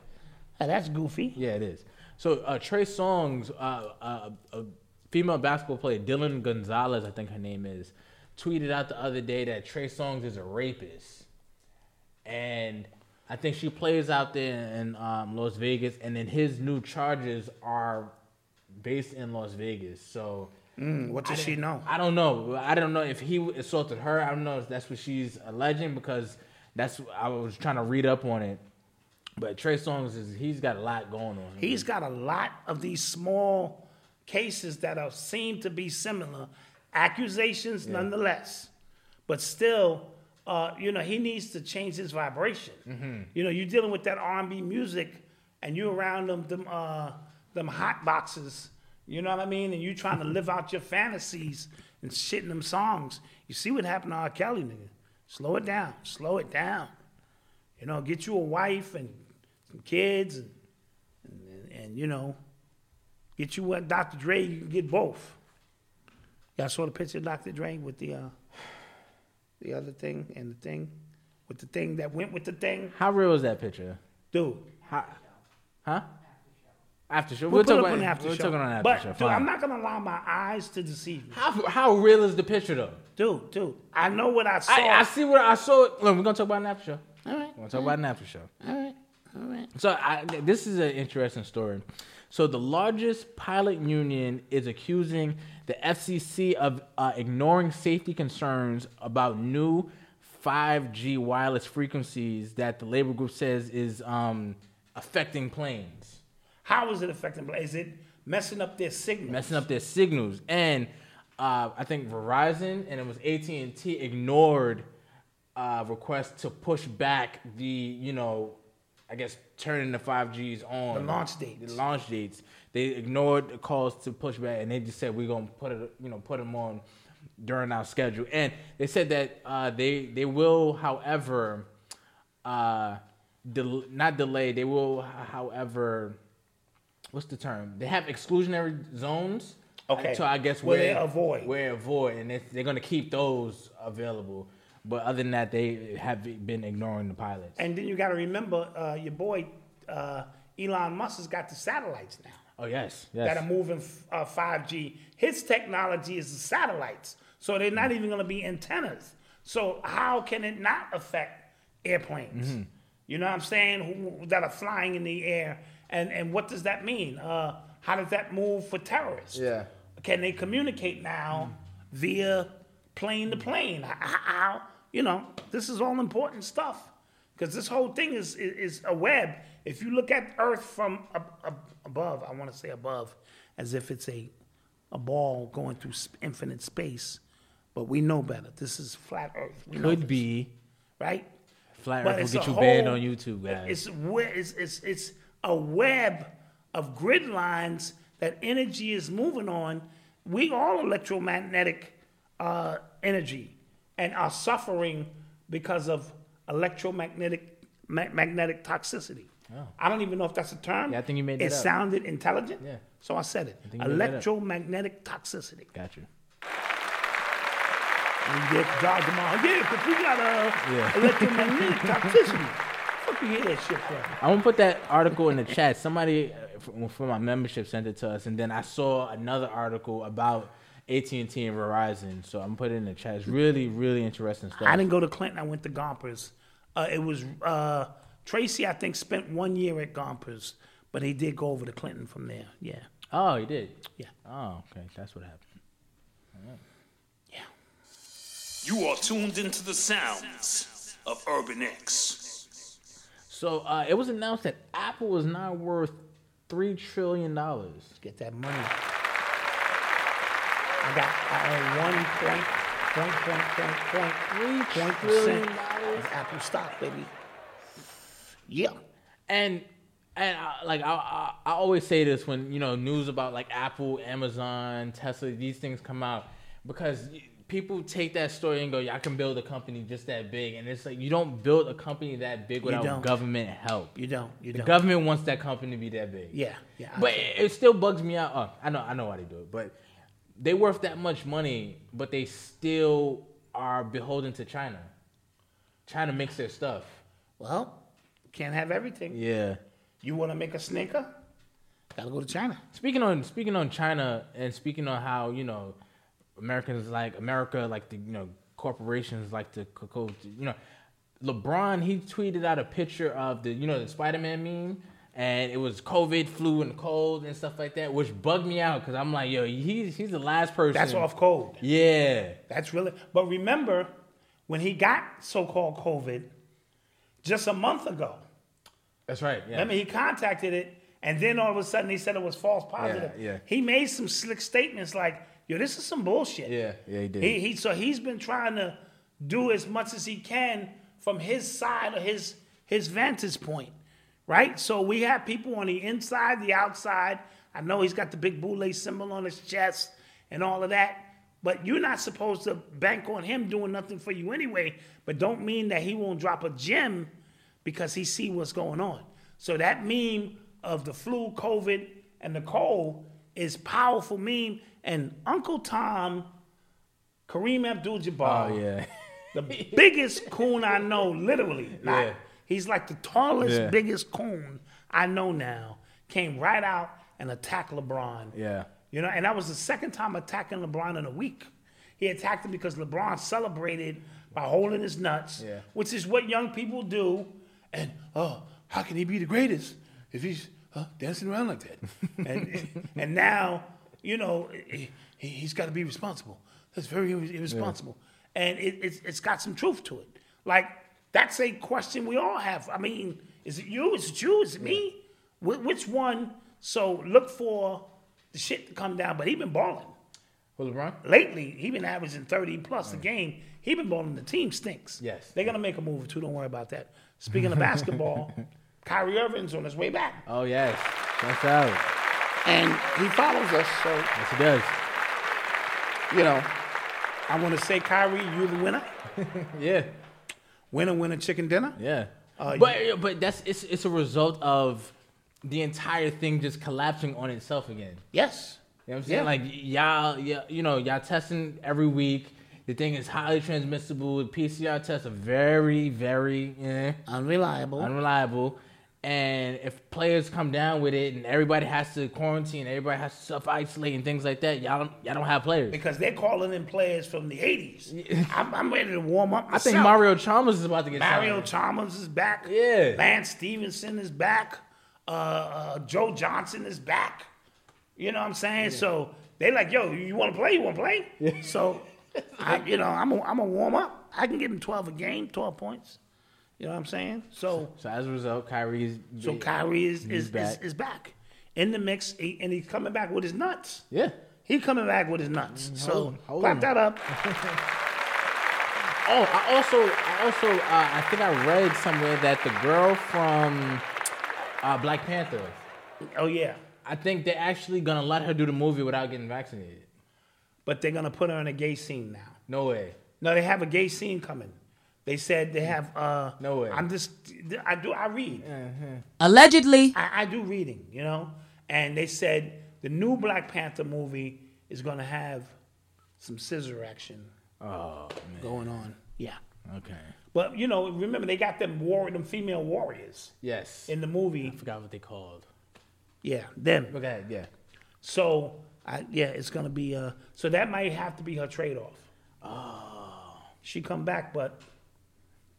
[SPEAKER 6] Hey, that's goofy.
[SPEAKER 5] Yeah, it is. So uh, Trey Songz, uh, uh, a female basketball player, Dylan Gonzalez, I think her name is, tweeted out the other day that Trey Songz is a rapist, and I think she plays out there in um, Las Vegas, and then his new charges are based in Las Vegas. So.
[SPEAKER 6] Mm, what does she know?
[SPEAKER 5] I don't know. I don't know if he assaulted her. I don't know if that's what she's alleging because that's I was trying to read up on it. But Trey Songz is he's got a lot going on.
[SPEAKER 6] He's got a lot of these small cases that are seem to be similar, accusations nonetheless, but still, uh, you know, he needs to change his vibration.
[SPEAKER 5] Mm-hmm.
[SPEAKER 6] You know, you're dealing with that R&B music, and you're around them them uh, them hot boxes. You know what I mean? And you trying to live out your fantasies and shit in them songs. You see what happened to R. Kelly, nigga. Slow it down. Slow it down. You know, get you a wife and some kids and and, and you know, get you what Dr. Dre, you can get both. Y'all saw the picture of Dr. Dre with the uh the other thing and the thing with the thing that went with the thing,
[SPEAKER 5] How real is that picture?
[SPEAKER 6] dude.
[SPEAKER 5] How, huh? After show.
[SPEAKER 6] We'll,
[SPEAKER 5] We'll,
[SPEAKER 6] put
[SPEAKER 5] talk
[SPEAKER 6] it up on after
[SPEAKER 5] we'll
[SPEAKER 6] show.
[SPEAKER 5] talk on after
[SPEAKER 6] but
[SPEAKER 5] show.
[SPEAKER 6] dude,
[SPEAKER 5] Fine.
[SPEAKER 6] I'm not gonna allow my eyes to deceive me,
[SPEAKER 5] How how real is the picture though?
[SPEAKER 6] dude. Dude, I know what I saw.
[SPEAKER 5] I, I see what I saw. Look, we're gonna talk about an after show.
[SPEAKER 6] All right,
[SPEAKER 5] We're gonna talk about an after show.
[SPEAKER 6] all right, all right.
[SPEAKER 5] So I, this is an interesting story. So the largest pilot union is accusing the FCC of uh, ignoring safety concerns about new 5G wireless frequencies that the labor group says is um, affecting planes,
[SPEAKER 6] How is it affecting? Is it messing up their signals?
[SPEAKER 5] messing up their signals. And uh, I think Verizon and it was AT and T ignored uh, requests to push back the you know I guess turning the 5Gs on.
[SPEAKER 6] The launch dates.
[SPEAKER 5] The launch dates. They ignored the calls to push back, and they just said we're gonna put it, you know, put them on during our schedule. And they said that uh, they they will, however, uh, del- not delay. They will, however, what's the term? They have exclusionary zones.
[SPEAKER 6] Okay.
[SPEAKER 5] So I guess
[SPEAKER 6] Where
[SPEAKER 5] where
[SPEAKER 6] they avoid.
[SPEAKER 5] where avoid, and it's, they're gonna keep those available. But other than that, they have been ignoring the pilots.
[SPEAKER 6] And then you got to remember, uh, your boy uh, Elon Musk has got the satellites now
[SPEAKER 5] oh yes,
[SPEAKER 6] that are moving uh, 5G. His technology is the satellites, so they're not even going to be antennas. So how can it not affect airplanes?
[SPEAKER 5] Mm-hmm.
[SPEAKER 6] You know what I'm saying? Who, that are flying in the air, and and what does that mean? Uh, how does that move for terrorists?
[SPEAKER 5] Yeah.
[SPEAKER 6] Can they communicate now via plane to plane? How, you know, this is all important stuff because this whole thing is, is is a web. If you look at Earth from ab- ab- above, I want to say above, as if it's a a ball going through sp- infinite space, but we know better. This is flat Earth. We
[SPEAKER 5] Could be
[SPEAKER 6] right.
[SPEAKER 5] Flat
[SPEAKER 6] But
[SPEAKER 5] Earth will get
[SPEAKER 6] a
[SPEAKER 5] you banned on YouTube, guys.
[SPEAKER 6] It's, it's, it's, it's a web of grid lines that energy is moving on. We all electromagnetic uh, energy and are suffering because of electromagnetic ma- magnetic toxicity. I don't even know if that's a term.
[SPEAKER 5] Oh. Yeah, I think you made
[SPEAKER 6] It
[SPEAKER 5] up.
[SPEAKER 6] sounded intelligent.
[SPEAKER 5] Yeah.
[SPEAKER 6] So I said it.
[SPEAKER 5] think you made that up.
[SPEAKER 6] Electromagnetic toxicity. Gotcha. We get George tomorrow. Yeah, because we got uh,
[SPEAKER 5] Yeah.
[SPEAKER 6] electromagnetic toxicity. Fuck you hear that shit from?
[SPEAKER 5] I'm gonna put that article in the chat. Somebody uh, from, from my membership sent it to us, and then I saw another article about AT and T and Verizon. So I'm putting it in the chat. It's really, really interesting stuff.
[SPEAKER 6] I didn't go to Clinton. I went to Gompers. Uh, it was uh, Tracy. I think spent one year at Gompers, but he did go over to Clinton from there. Yeah.
[SPEAKER 5] Oh, he did.
[SPEAKER 6] Yeah.
[SPEAKER 5] Oh, okay. That's what happened. Yeah.
[SPEAKER 7] You are tuned into the sounds of Urban X.
[SPEAKER 5] So uh, it was announced that Apple is now worth three trillion dollars.
[SPEAKER 6] Get that money. I got I own one point point point point point
[SPEAKER 5] Three
[SPEAKER 6] point
[SPEAKER 5] trillion dollars.
[SPEAKER 6] Apple stock, baby. Yeah.
[SPEAKER 5] And and I, like I, I I always say this when you know news about like Apple, Amazon, Tesla, these things come out because people take that story and go, "Yeah, I can build a company just that big," and it's like you don't build a company that big without government help.
[SPEAKER 6] You don't. You
[SPEAKER 5] The
[SPEAKER 6] don't.
[SPEAKER 5] government wants that company to be that big.
[SPEAKER 6] Yeah. Yeah.
[SPEAKER 5] But it, it still bugs me out. Oh, I know, I know why they do it, but they worth that much money, but they still are beholden to China. China makes their stuff.
[SPEAKER 6] well, can't have everything.
[SPEAKER 5] Yeah.
[SPEAKER 6] You want to make a sneaker? Gotta go to China.
[SPEAKER 5] Speaking on speaking on China and speaking on how you know Americans like America like the you know corporations like to you know LeBron he tweeted out a picture of the you know the Spider Man meme and it was COVID, flu, and cold and stuff like that, which bugged me out because I'm like, yo, he's he's the last person.
[SPEAKER 6] That's off cold.
[SPEAKER 5] Yeah,
[SPEAKER 6] That's really. But remember, when he got so-called COVID, just a month ago.
[SPEAKER 5] that's right. Yeah,
[SPEAKER 6] Remember, he contacted it, and then all of a sudden he said it was false positive.
[SPEAKER 5] yeah.
[SPEAKER 6] He made some slick statements like, "Yo, this is some bullshit."
[SPEAKER 5] yeah, yeah, he did.
[SPEAKER 6] He, he so he's been trying to do as much as he can from his side or his his vantage point, right? So we have people on the inside, the outside. I know he's got the big boule symbol on his chest and all of that, but you're not supposed to bank on him doing nothing for you anyway. But don't mean that he won't drop a gem because he see what's going on. So that meme of the flu, COVID, and the cold is powerful meme. And Uncle Tom, Kareem Abdul-Jabbar,
[SPEAKER 5] oh yeah,
[SPEAKER 6] the biggest coon I know, literally. Not,
[SPEAKER 5] Yeah.
[SPEAKER 6] He's like the tallest,
[SPEAKER 5] Yeah.
[SPEAKER 6] biggest coon I know now. Came right out and attacked LeBron.
[SPEAKER 5] yeah.
[SPEAKER 6] You know, and that was the second time attacking LeBron in a week. He attacked him because LeBron celebrated by holding his nuts,
[SPEAKER 5] Yeah.
[SPEAKER 6] which is what young people do. And oh, how can he be the greatest if he's uh, dancing around like that? and and now, you know, he, he's got to be responsible. That's very irre- irresponsible. And it, it's it's got some truth to it. Like that's a question we all have. I mean, is it you? Is it you? Is it me? Wh- which one? So look for the shit to come down. But he been balling
[SPEAKER 5] Who LeBron?
[SPEAKER 6] lately. He been averaging thirty plus a game. He been balling. The team stinks.
[SPEAKER 5] Yes.
[SPEAKER 6] they're gonna make a move too. Don't worry about that. Speaking of basketball, Kyrie Irving's on his way back,
[SPEAKER 5] Oh yes, that's out.
[SPEAKER 6] And he follows us. So
[SPEAKER 5] Yes, he does.
[SPEAKER 6] you know, I want to say, Kyrie, you the winner.
[SPEAKER 5] Yeah.
[SPEAKER 6] Winner, winner, chicken dinner.
[SPEAKER 5] Yeah.
[SPEAKER 6] Uh,
[SPEAKER 5] but but that's it's it's a result of the entire thing just collapsing on itself again.
[SPEAKER 6] Yes.
[SPEAKER 5] You know what I'm saying?
[SPEAKER 6] Yeah.
[SPEAKER 5] Like y'all, yeah, you know, y'all testing every week. The thing is highly transmissible. The PCR tests are very, very eh,
[SPEAKER 6] Unreliable.
[SPEAKER 5] unreliable. And if players come down with it, and everybody has to quarantine, everybody has to self isolate and things like that, y'all don't, y'all don't have players.
[SPEAKER 6] because they're calling in players from the 80s. I'm, I'm ready to warm up.
[SPEAKER 5] I think. Mario Chalmers is about to get
[SPEAKER 6] Mario
[SPEAKER 5] signed.
[SPEAKER 6] Chalmers is back.
[SPEAKER 5] Yeah.
[SPEAKER 6] Lance Stephenson is back. Uh, uh, Joe Johnson is back. You know what I'm saying? So they like, yo, you want to play? You want to play? So, I, you know, I'm going to warm up. I can give him 12 a game, 12 points. You know what I'm saying? So,
[SPEAKER 5] So as a result, Kyrie's
[SPEAKER 6] so Kyrie is,
[SPEAKER 5] he's
[SPEAKER 6] is, is,
[SPEAKER 5] back.
[SPEAKER 6] is back in the mix, he- and he's coming back with his nuts.
[SPEAKER 5] yeah.
[SPEAKER 6] He coming back with his nuts. So
[SPEAKER 5] hold- hold
[SPEAKER 6] clap
[SPEAKER 5] on.
[SPEAKER 6] that up.
[SPEAKER 5] Oh, I also, I also, uh, I think I read somewhere that the girl from uh, Black Panther,
[SPEAKER 6] Oh yeah.
[SPEAKER 5] I think they're actually gonna let her do the movie without getting vaccinated.
[SPEAKER 6] But they're gonna put her in a gay scene now.
[SPEAKER 5] No way.
[SPEAKER 6] No, they have a gay scene coming. They said they have. uh
[SPEAKER 5] No way.
[SPEAKER 6] I'm just. I do. I read.
[SPEAKER 8] Allegedly.
[SPEAKER 6] I, I do reading. You know, and they said the new Black Panther movie is gonna have some scissor action
[SPEAKER 5] Oh man.
[SPEAKER 6] going on. Yeah.
[SPEAKER 5] Okay.
[SPEAKER 6] But you know, remember they got them war, them female warriors
[SPEAKER 5] Yes.
[SPEAKER 6] in the movie.
[SPEAKER 5] I forgot what they called.
[SPEAKER 6] Yeah, them.
[SPEAKER 5] Okay. Yeah.
[SPEAKER 6] So I, yeah, it's gonna be. Uh, so that might have to be her trade off.
[SPEAKER 5] Oh,
[SPEAKER 6] She come back, but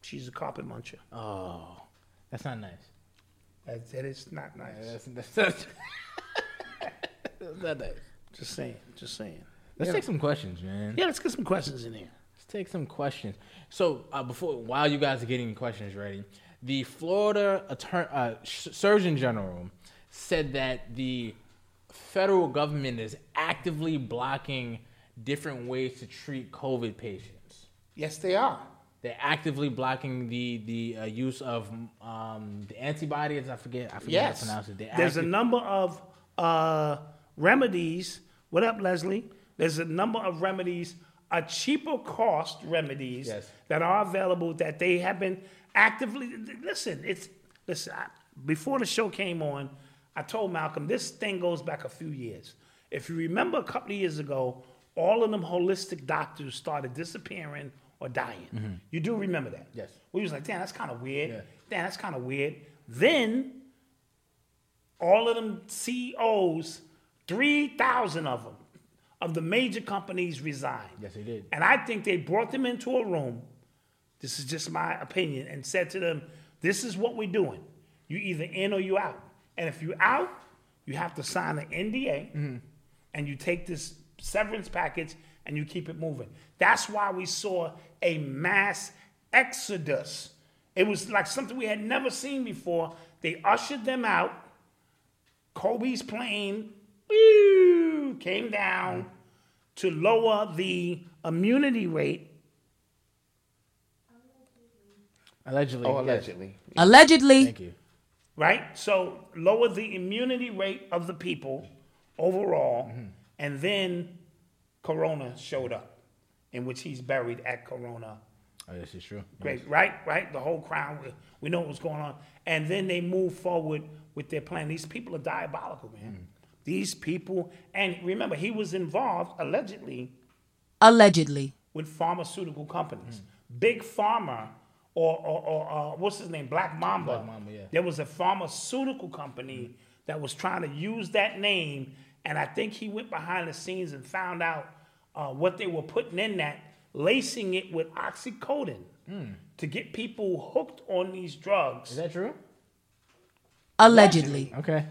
[SPEAKER 6] she's a carpet muncher.
[SPEAKER 5] oh, that's not nice.
[SPEAKER 6] That, that is not nice.
[SPEAKER 5] That's, that's, that's, that's not nice.
[SPEAKER 6] Just saying. Just saying.
[SPEAKER 5] Let's
[SPEAKER 6] yeah.
[SPEAKER 5] take some questions, man.
[SPEAKER 6] Yeah, let's get some questions in here.
[SPEAKER 5] Let's take some questions. So uh, before, while you guys are getting questions ready, the Florida Attorney, uh, Sh- Surgeon General said that the federal government is actively blocking different ways to treat COVID patients.
[SPEAKER 6] Yes, they are.
[SPEAKER 5] They're actively blocking the the uh, use of um, the antibodies. I forget. I forget
[SPEAKER 6] Yes.
[SPEAKER 5] how to pronounce it. They're
[SPEAKER 6] There's a number of uh, remedies. What up, Leslie? There's a number of remedies, a cheaper cost remedies
[SPEAKER 5] Yes.
[SPEAKER 6] that are available that they have been actively. Listen, it's listen. I, before the show came on, I told Malcolm this thing goes back a few years. If you remember, a couple of years ago, all of them holistic doctors started disappearing or dying. Mm-hmm. You do remember that?
[SPEAKER 5] Yes.
[SPEAKER 6] We was like, damn, that's kind of weird.
[SPEAKER 5] Yeah.
[SPEAKER 6] Damn, that's kind of weird. Then all of them CEOs, 3,000 of them, of the major companies resigned.
[SPEAKER 5] Yes, they did.
[SPEAKER 6] And I think they brought them into a room, this is just my opinion, and said to them, this is what we're doing. You either in or you out. And if you out, you have to sign an NDA mm-hmm. and you take this severance package and you keep it moving. That's why we saw a mass exodus. It was like something we had never seen before. They ushered them out. Kobe's plane whew, came down to lower the immunity rate.
[SPEAKER 5] allegedly.
[SPEAKER 2] Oh,
[SPEAKER 5] yes.
[SPEAKER 2] allegedly.
[SPEAKER 8] Allegedly.
[SPEAKER 5] Thank you.
[SPEAKER 6] right? So lower the immunity rate of the people overall, mm-hmm. and then Corona showed up, in which he's buried at Corona.
[SPEAKER 5] Oh, this is true.
[SPEAKER 6] Great, right? Right? The whole crown, we- we know what's going on. And then they move forward with their plan. These people are diabolical, man. Mm. These people, and remember, he was involved allegedly
[SPEAKER 8] Allegedly.
[SPEAKER 6] with pharmaceutical companies. Mm. Big Pharma, or, or, or uh, what's his name, Black Mamba.
[SPEAKER 5] Black Mamba, yeah.
[SPEAKER 6] There was a pharmaceutical company mm. that was trying to use that name, and I think he went behind the scenes and found out uh, what they were putting in that, lacing it with oxycodone to get people hooked on these drugs.
[SPEAKER 5] Is that true?
[SPEAKER 8] Allegedly.
[SPEAKER 5] Okay.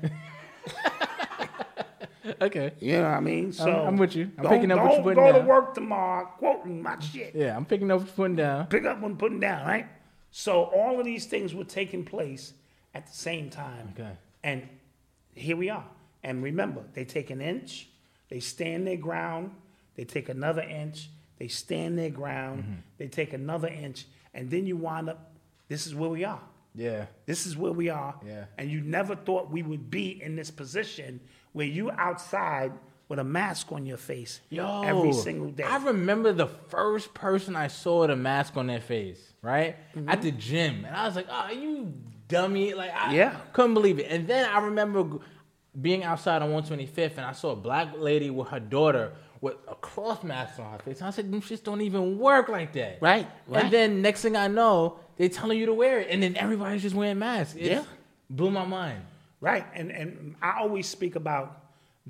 [SPEAKER 5] okay.
[SPEAKER 6] You know what I mean? So
[SPEAKER 5] I'm with you. I'm picking up what you're putting down.
[SPEAKER 6] go to work tomorrow quoting my shit.
[SPEAKER 5] Yeah, I'm picking up what you're putting down.
[SPEAKER 6] pick up when putting down, right? So all of these things were taking place at the same time.
[SPEAKER 5] Okay.
[SPEAKER 6] And here we are. And remember, they take an inch, they stand their ground, they take another inch, they stand their ground,
[SPEAKER 5] Mm-hmm.
[SPEAKER 6] they take another inch, and then you wind up, this is where we are.
[SPEAKER 5] Yeah.
[SPEAKER 6] This is where we are.
[SPEAKER 5] Yeah.
[SPEAKER 6] And you never thought we would be in this position where you outside with a mask on your face
[SPEAKER 5] Yo,
[SPEAKER 6] every single day.
[SPEAKER 5] I remember the first person I saw with a mask on their face, right?
[SPEAKER 6] Mm-hmm.
[SPEAKER 5] At the gym. And I was like, oh, you dummy. Like, I
[SPEAKER 6] Yeah.
[SPEAKER 5] couldn't believe it. And then I remember being outside on 125th and I saw a black lady with her daughter with a cloth mask on her face. And I said, them shits don't even work like that.
[SPEAKER 6] Right, right.
[SPEAKER 5] And then next thing I know, they telling you to wear it. And then everybody's just wearing masks. It
[SPEAKER 6] Yeah.
[SPEAKER 5] Blew my mind.
[SPEAKER 6] Right. And and I always speak about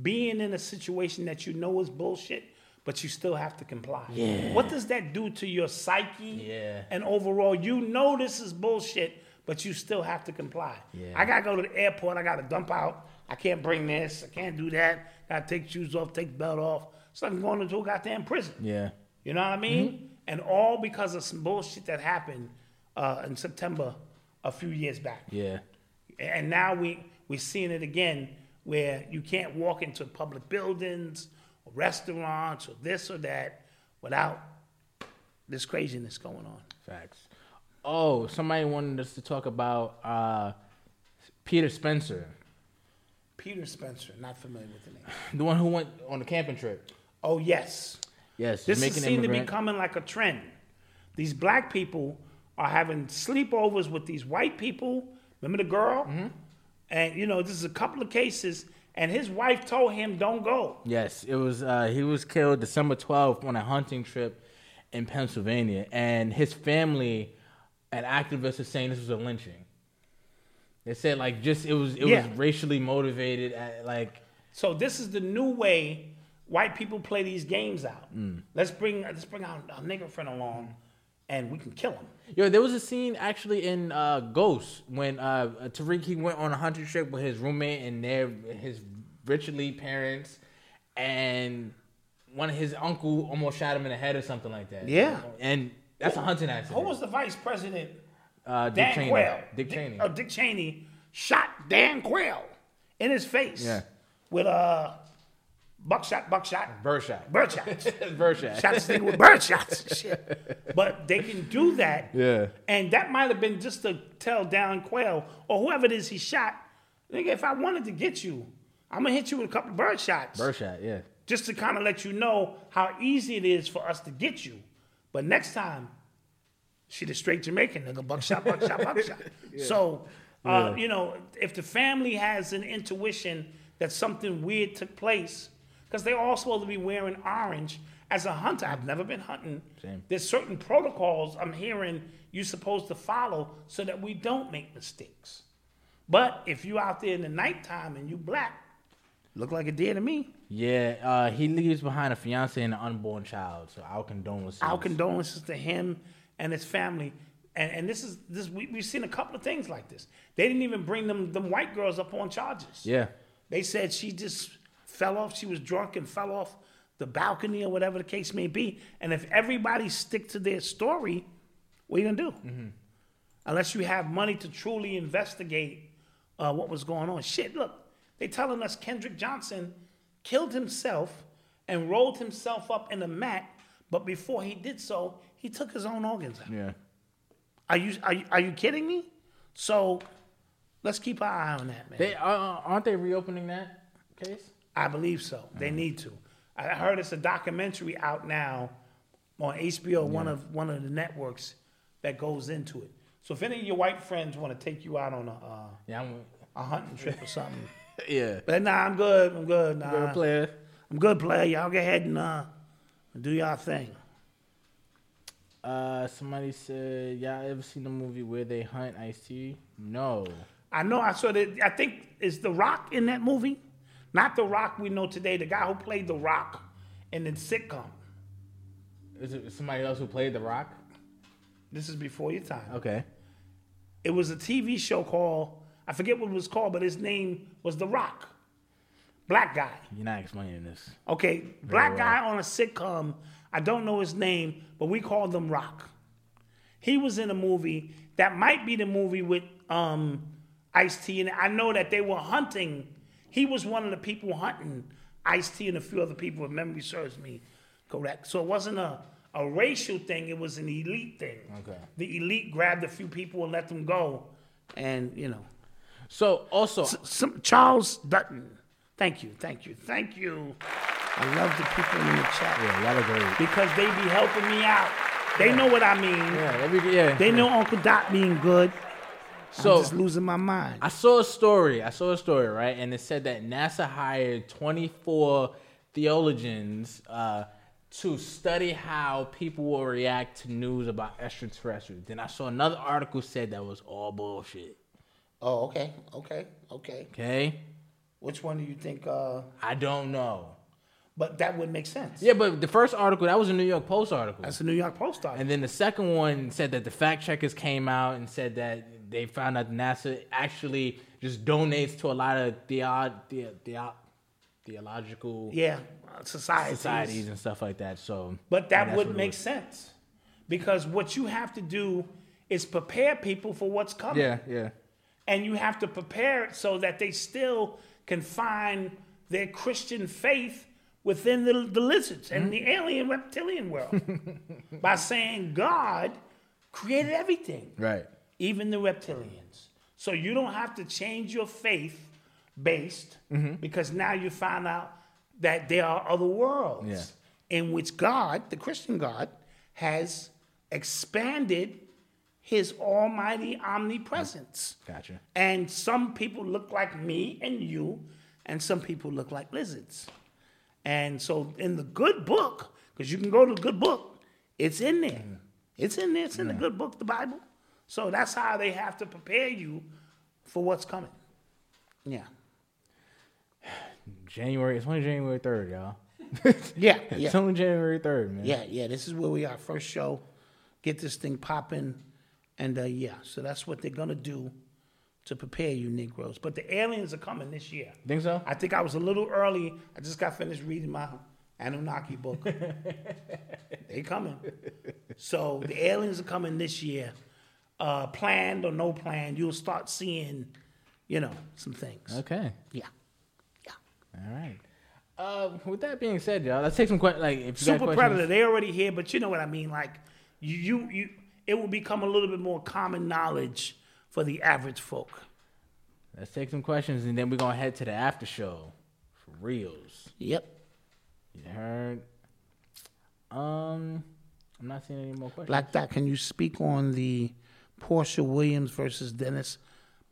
[SPEAKER 6] being in a situation that you know is bullshit, but you still have to comply.
[SPEAKER 5] Yeah.
[SPEAKER 6] What does that do to your psyche?
[SPEAKER 5] Yeah.
[SPEAKER 6] And overall, you know this is bullshit, but you still have to comply.
[SPEAKER 5] Yeah.
[SPEAKER 6] I gotta go to the airport, I gotta dump out. I can't bring this, I can't do that. Gotta take shoes off, take belt off. It's like going into a goddamn prison.
[SPEAKER 5] Yeah.
[SPEAKER 6] You know what I mean? And all because of some bullshit that happened uh, in September a few years back.
[SPEAKER 5] Yeah.
[SPEAKER 6] And now we we're seeing it again where you can't walk into public buildings or restaurants or this or that without this craziness going on.
[SPEAKER 5] Facts. Oh, somebody wanted us to talk about uh, Peter Spencer,
[SPEAKER 6] Peter Spencer, not familiar with the name.
[SPEAKER 5] the one who went on the camping trip.
[SPEAKER 6] Oh yes.
[SPEAKER 5] Yes,
[SPEAKER 6] This is
[SPEAKER 5] Jamaican
[SPEAKER 6] seem to be coming like a trend. These black people are having sleepovers with these white people. Remember the girl?
[SPEAKER 5] Mm-hmm.
[SPEAKER 6] And you know, this is a couple of cases, and his wife told him, "Don't go."
[SPEAKER 5] Yes, it was. Uh, he was killed December twelfth on a hunting trip in Pennsylvania, and his family and activists are saying this was a lynching. They said like just it was it
[SPEAKER 6] Yeah.
[SPEAKER 5] was racially motivated. At, like
[SPEAKER 6] So this is the new way white people play these games out.
[SPEAKER 5] Mm.
[SPEAKER 6] Let's bring let's bring our, our nigger friend along, and we can kill him.
[SPEAKER 5] Yo, there was a scene actually in uh, Ghost when uh, Tariq he went on a hunting trip with his roommate and their his rich elite parents, and one of his uncle almost shot him in the head or something like that.
[SPEAKER 6] Yeah.
[SPEAKER 5] and that's a hunting accident.
[SPEAKER 6] Who was the vice president?
[SPEAKER 5] Uh, Dick
[SPEAKER 6] Dan
[SPEAKER 5] Cheney.
[SPEAKER 6] Quayle.
[SPEAKER 5] Dick Cheney.
[SPEAKER 6] Oh, Dick Cheney shot Dan Quayle in his face.
[SPEAKER 5] Yeah.
[SPEAKER 6] With a buckshot, buckshot,
[SPEAKER 5] Birdshot.
[SPEAKER 6] birdshot.
[SPEAKER 5] Birdshot.
[SPEAKER 6] Shot this nigga with bird shots and shit. But they can do that.
[SPEAKER 5] Yeah.
[SPEAKER 6] And that might have been just to tell Dan Quayle or whoever it is he shot, nigga, if I wanted to get you, I'm gonna hit you with a couple of bird shots.
[SPEAKER 5] Birdshot. Yeah.
[SPEAKER 6] Just to kind of let you know how easy it is for us to get you. But next time, she the straight Jamaican nigga, buckshot, buckshot, buckshot. So, uh,
[SPEAKER 5] Yeah.
[SPEAKER 6] you know, if the family has an intuition that something weird took place, because they're all supposed to be wearing orange. As a hunter, I've never been hunting.
[SPEAKER 5] Same.
[SPEAKER 6] There's certain protocols I'm hearing you're supposed to follow so that we don't make mistakes. But if you out there in the nighttime and you black, look like a deer to me.
[SPEAKER 5] Yeah, uh, he leaves behind a fiance and an unborn child. So our condolences.
[SPEAKER 6] Our condolences to him and his family. And, and this is this we, we've seen a couple of things like this. They didn't even bring them them white girls up on charges.
[SPEAKER 5] Yeah.
[SPEAKER 6] They said she just fell off. She was drunk and fell off the balcony or whatever the case may be. And if everybody stick to their story, what are you gonna do? Unless you have money to truly investigate uh, what was going on. Shit, look, they telling us Kendrick Johnson killed himself and rolled himself up in a mat, but before he did so, he took his own organs out.
[SPEAKER 5] Yeah.
[SPEAKER 6] Are you are you, are you kidding me? So let's keep our eye on that, man.
[SPEAKER 5] They uh, aren't they reopening that case?
[SPEAKER 6] I believe so. They need to. I heard it's a documentary out now on HBO, one of one of the networks that goes into it. So if any of your white friends want to take you out on a uh,
[SPEAKER 5] Yeah, I'm
[SPEAKER 6] a hunting trip or something,
[SPEAKER 5] yeah.
[SPEAKER 6] but nah, I'm good. I'm good. Nah,
[SPEAKER 5] Good player.
[SPEAKER 6] I'm good, player. Y'all go ahead and uh, do y'all thing.
[SPEAKER 5] Uh, somebody said, y'all ever seen the movie where they hunt Ice T? No.
[SPEAKER 6] I know. I saw that. I think is the Rock in that movie, not the Rock we know today. The guy who played the Rock in the sitcom.
[SPEAKER 5] Is it somebody else who played The Rock?
[SPEAKER 6] This is before your time.
[SPEAKER 5] Okay.
[SPEAKER 6] It was a TV show called I forget what it was called, but his name was The Rock. Black guy.
[SPEAKER 5] You're not explaining this.
[SPEAKER 6] Okay, black
[SPEAKER 5] well.
[SPEAKER 6] guy on a sitcom. I don't know his name, but we called him Rock. He was in a movie that might be the movie with um, Ice T, and I know that they were hunting. He was one of the people hunting Ice T and a few other people, if memory serves me correct. So it wasn't a, a racial thing; it was an elite thing.
[SPEAKER 5] Okay.
[SPEAKER 6] The elite grabbed a few people and let them go, and you know.
[SPEAKER 5] So also,
[SPEAKER 6] some, Charles Dutton. Thank you, thank you, thank you. I love the people in the chat.
[SPEAKER 5] Yeah, y'all are great.
[SPEAKER 6] Because they be helping me out. They know what I mean.
[SPEAKER 5] Yeah, every, yeah.
[SPEAKER 6] They know Uncle Dot being good.
[SPEAKER 5] So-
[SPEAKER 6] I'm just losing my mind.
[SPEAKER 5] I saw a story. I saw a story, right? And it said that NASA hired 24 theologians uh, to study how people will react to news about extraterrestrials. Then I saw another article said that was all bullshit.
[SPEAKER 6] Oh, okay, okay, okay.
[SPEAKER 5] Okay?
[SPEAKER 6] Which one do you think? Uh,
[SPEAKER 5] I don't know.
[SPEAKER 6] But that would make sense.
[SPEAKER 5] Yeah, but the first article, that was a New York Post article.
[SPEAKER 6] That's a New York Post article.
[SPEAKER 5] And then the second one said that the fact checkers came out and said that they found out NASA actually just donates to a lot of theo- the, the, theological
[SPEAKER 6] yeah, societies.
[SPEAKER 5] societies and stuff like that. So,
[SPEAKER 6] But that would make sense because what you have to do is prepare people for what's coming.
[SPEAKER 5] Yeah, yeah.
[SPEAKER 6] and you have to prepare it so that they still can find their Christian faith within the, the lizards and the mm-hmm. alien reptilian world by saying God created everything,
[SPEAKER 5] Right.
[SPEAKER 6] even the reptilians. So you don't have to change your faith based mm-hmm. because now you find out that there are other worlds
[SPEAKER 5] Yeah.
[SPEAKER 6] in which God, the Christian God, has expanded his almighty omnipresence. Mm-hmm.
[SPEAKER 5] Gotcha.
[SPEAKER 6] And some people look like me and you, and some people look like lizards. And so in the good book, because you can go to the good book, it's in there. It's in there. It's in the good book, the Bible. So that's how they have to prepare you for what's coming. Yeah.
[SPEAKER 5] January, it's only January 3rd, y'all.
[SPEAKER 6] Yeah,
[SPEAKER 5] It's only January third, man.
[SPEAKER 6] Yeah, yeah. This is where we are. First show. Get this thing popping. And uh, yeah, so that's what they're gonna do to prepare you Negroes. But the aliens are coming this year.
[SPEAKER 5] Think so?
[SPEAKER 6] I think I was a little early. I just got finished reading my Anunnaki book. they coming. So the aliens are coming this year. Uh, planned or no plan, you'll start seeing, you know, some things.
[SPEAKER 5] Okay.
[SPEAKER 6] Yeah. Yeah.
[SPEAKER 5] All right. Uh, with that being said, y'all, let's take some questions. Like, if
[SPEAKER 6] Super Predator, they already here, but you know what I mean. Like you, you, you, it will become a little bit more common knowledge for the average folk.
[SPEAKER 5] let's take some questions, and then we're gonna head to the after show for reals.
[SPEAKER 6] Yep.
[SPEAKER 5] You heard? Um, I'm not seeing any more questions.
[SPEAKER 6] Black Dot, can you speak on the Porsha Williams versus Dennis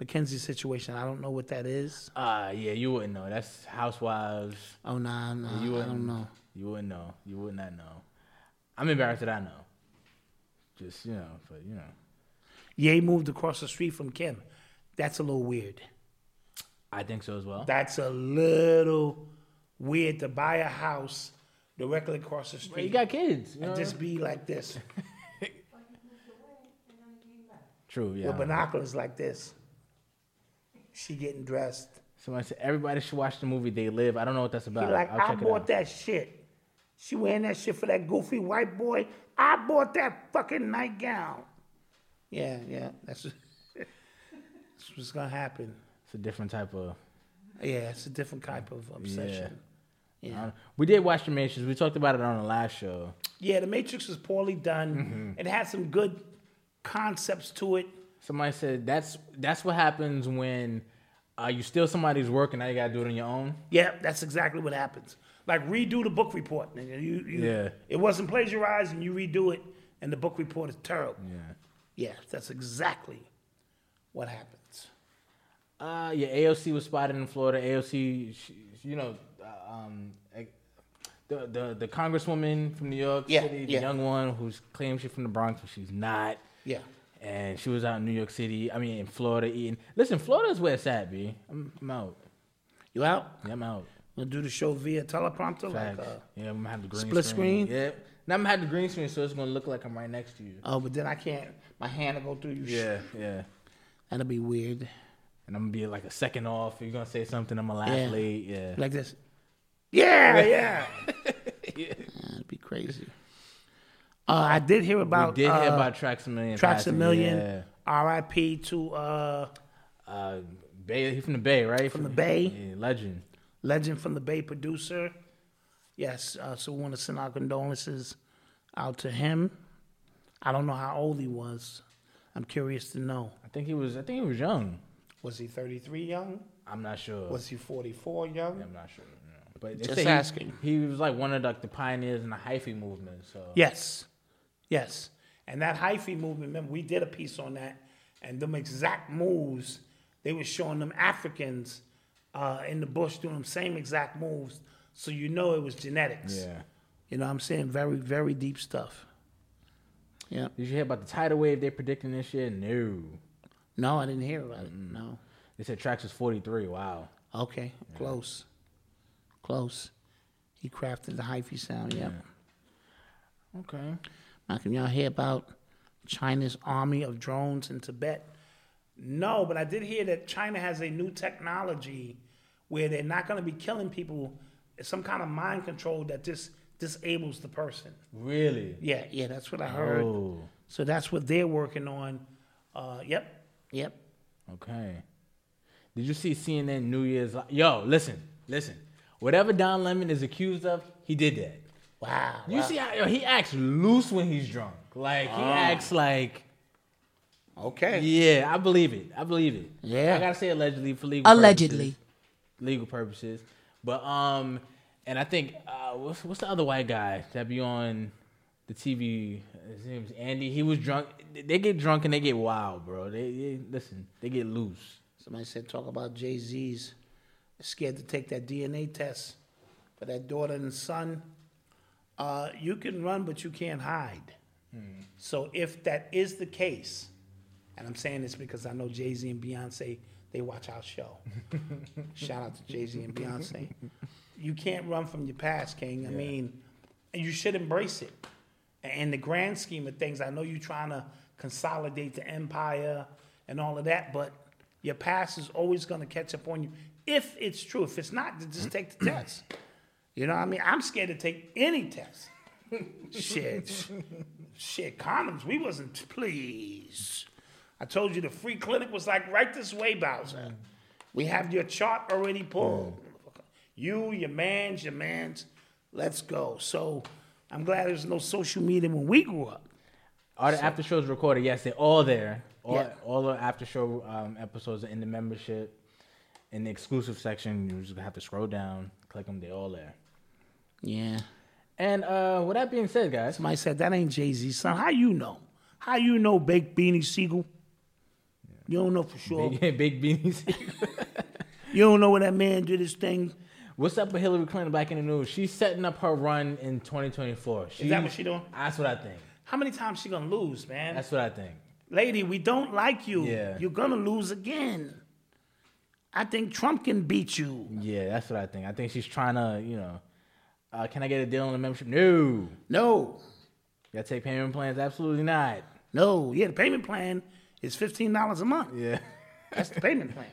[SPEAKER 6] McKenzie situation? I don't know what that is.
[SPEAKER 5] Uh, yeah, you wouldn't know. That's Housewives.
[SPEAKER 6] Oh nah, nah,
[SPEAKER 5] you
[SPEAKER 6] I
[SPEAKER 5] wouldn't
[SPEAKER 6] don't know.
[SPEAKER 5] You wouldn't know. You would not know. I'm embarrassed that I know. Just you know, but you know.
[SPEAKER 6] Ye moved across the street from Kim. That's a little weird.
[SPEAKER 5] I think so as well.
[SPEAKER 6] That's a little weird to buy a house directly across the street.
[SPEAKER 5] Well, you got kids. You
[SPEAKER 6] and
[SPEAKER 5] know?
[SPEAKER 6] just be like this
[SPEAKER 5] True. Yeah.
[SPEAKER 6] with binoculars like this. She getting dressed.
[SPEAKER 5] Somebody said everybody should watch the movie They Live. I don't know what that's about.
[SPEAKER 6] like,
[SPEAKER 5] I'll
[SPEAKER 6] I
[SPEAKER 5] check it
[SPEAKER 6] bought that shit. She wearing that shit for that goofy white boy. I bought that fucking nightgown. Yeah, yeah. That's, that's what's gonna happen.
[SPEAKER 5] It's a different type of.
[SPEAKER 6] Yeah, it's a different type of obsession. Yeah.
[SPEAKER 5] Uh, we did watch The Matrix. We talked about it on the last show.
[SPEAKER 6] Yeah, The Matrix was poorly done. It had some good concepts to it.
[SPEAKER 5] Somebody said that's that's what happens when uh, you steal somebody's work and now you gotta do it on your own.
[SPEAKER 6] Yeah, that's exactly what happens. Like redo the book report, nigga. You, you,
[SPEAKER 5] Yeah.
[SPEAKER 6] It wasn't plagiarized, and you redo it, and the book report is terrible.
[SPEAKER 5] Yeah.
[SPEAKER 6] Yeah, that's exactly what happens.
[SPEAKER 5] Uh, yeah, AOC was spotted in Florida. AOC, she, you know, uh, um, eh, the, the the congresswoman from New York
[SPEAKER 6] Yeah,
[SPEAKER 5] City, the
[SPEAKER 6] yeah.
[SPEAKER 5] young one who's claims she's from the Bronx, but she's not.
[SPEAKER 6] Yeah.
[SPEAKER 5] And she was out in New York City. I mean, in Florida eating. Listen, Florida's where it's at, b. I'm, I'm out.
[SPEAKER 6] You out?
[SPEAKER 5] Yeah, I'm out.
[SPEAKER 6] We'll do the show via teleprompter,
[SPEAKER 5] Facts.
[SPEAKER 6] like uh,
[SPEAKER 5] yeah, I'm gonna have the green
[SPEAKER 6] split screen.
[SPEAKER 5] Yeah, Now I'm gonna have the green screen, so it's gonna look like I'm right next to you.
[SPEAKER 6] Oh, but then I can't. My hand will go through you.
[SPEAKER 5] Yeah, yeah.
[SPEAKER 6] That'll be weird.
[SPEAKER 5] And I'm gonna be like a second off. You're gonna say something, I'm gonna laugh
[SPEAKER 6] Yeah.
[SPEAKER 5] late. Yeah.
[SPEAKER 6] Like this. Yeah, yeah. That'd be crazy. Uh, I did hear about.
[SPEAKER 5] we did hear
[SPEAKER 6] uh,
[SPEAKER 5] about Traxamillion.
[SPEAKER 6] Trax a Million.
[SPEAKER 5] Yeah.
[SPEAKER 6] R.I.P. to uh,
[SPEAKER 5] Uh, Bay. He from the Bay, right?
[SPEAKER 6] From the Bay.
[SPEAKER 5] Yeah, legend.
[SPEAKER 6] legend from the Bay producer. Yes, uh, so we want to send our condolences out to him. I don't know how old he was. I'm curious to know.
[SPEAKER 5] I think he was. I think he was young.
[SPEAKER 6] Was he 33 young?
[SPEAKER 5] I'm not sure.
[SPEAKER 6] Was he 44 young?
[SPEAKER 5] I'm not sure. no. But
[SPEAKER 6] Just
[SPEAKER 5] say he-
[SPEAKER 6] asking.
[SPEAKER 5] He, was like one of like the pioneers in the hyphy movement. So
[SPEAKER 6] Yes, yes. And that hyphy movement, remember, we did a piece on that, and them exact moves, they were showing them Africans uh, in the bush doing them same exact moves, so you know it was genetics.
[SPEAKER 5] Yeah.
[SPEAKER 6] You know what I'm saying? Very, very deep stuff. Yeah.
[SPEAKER 5] Did you hear about the tidal wave they're predicting this year? No.
[SPEAKER 6] No, I didn't hear about it. No.
[SPEAKER 5] They said Trax is 43. Wow.
[SPEAKER 6] Okay, close. Close. He crafted the hyphy sound, yep.
[SPEAKER 5] Okay.
[SPEAKER 6] Malcolm, y'all hear about China's army of drones in Tibet? No, but I did hear that China has a new technology where they're not going to be killing people. It's some kind of mind control that just disables the person.
[SPEAKER 5] Really?
[SPEAKER 6] Yeah, yeah, that's what I heard.
[SPEAKER 5] Oh.
[SPEAKER 6] So that's what they're working on. Uh, yep, yep.
[SPEAKER 5] Okay. Did you see CNN New Year's? Li- Yo, listen, listen. Whatever Don Lemon is accused of, he did that.
[SPEAKER 6] Wow.
[SPEAKER 5] You
[SPEAKER 6] wow.
[SPEAKER 5] see how yo, he acts loose when he's drunk. Like he
[SPEAKER 6] Ah.
[SPEAKER 5] acts like.
[SPEAKER 6] Okay.
[SPEAKER 5] Yeah, I believe it. I believe it.
[SPEAKER 6] Yeah.
[SPEAKER 5] I gotta say allegedly for legal purposes.
[SPEAKER 8] Allegedly.
[SPEAKER 5] purposes. legal purposes. But um, and I think uh, what's what's the other white guy that be on the TV? His name's Andy. He was drunk. They get drunk and they get wild, bro. They, they listen. They get loose.
[SPEAKER 6] Somebody said talk about Jay Z's scared to take that DNA test for that daughter and son. Uh, you can run, but you can't hide. So if that is the case, and I'm saying this because I know Jay Z and Beyonce, they watch our show. Shout out to Jay Z and Beyonce. You can't run from your past, King. I mean, and you should embrace it. In the grand scheme of things, I know you're trying to consolidate the empire and all of that, but your past is always going to catch up on you if it's true. If it's not, then just take the test. You know what I mean? I'm scared to take any test. shit. Shit, condoms, we wasn't, pleased. I told you the free clinic was like right this way, Bowser. Mm. We have your chart already pulled. You, your mans, your mans, let's go. So I'm glad there's no social media when we grew up.
[SPEAKER 5] All the
[SPEAKER 6] So-
[SPEAKER 5] after shows recorded. Yes, they're all there. All,
[SPEAKER 6] Yeah.
[SPEAKER 5] all the after show um, episodes are in the membership. In the exclusive section, you just have to scroll down, click them. They're all there.
[SPEAKER 6] Yeah.
[SPEAKER 5] And uh, with that being said, guys,
[SPEAKER 6] somebody said that ain't Jay Z, son. How you know? How you know, Big Beanie Sigel? You don't know for sure.
[SPEAKER 5] Big, big beanies.
[SPEAKER 6] You don't know when that man did his thing.
[SPEAKER 5] What's up with Hillary Clinton back in the news? She's setting up her run in 2024.
[SPEAKER 6] Is that what she doing?
[SPEAKER 5] That's what I think.
[SPEAKER 6] How many times she gonna lose, man?
[SPEAKER 5] That's what I think.
[SPEAKER 6] Lady, we don't like you.
[SPEAKER 5] Yeah.
[SPEAKER 6] You're gonna lose again. I think Trump can beat you.
[SPEAKER 5] Yeah, that's what I think. I think she's trying to, you know, uh, can I get a deal on the membership? No.
[SPEAKER 6] No.
[SPEAKER 5] You Gotta take payment plans? Absolutely not.
[SPEAKER 6] No. Yeah, the payment plan is fifteen dollars a month.
[SPEAKER 5] Yeah.
[SPEAKER 6] That's the payment plan.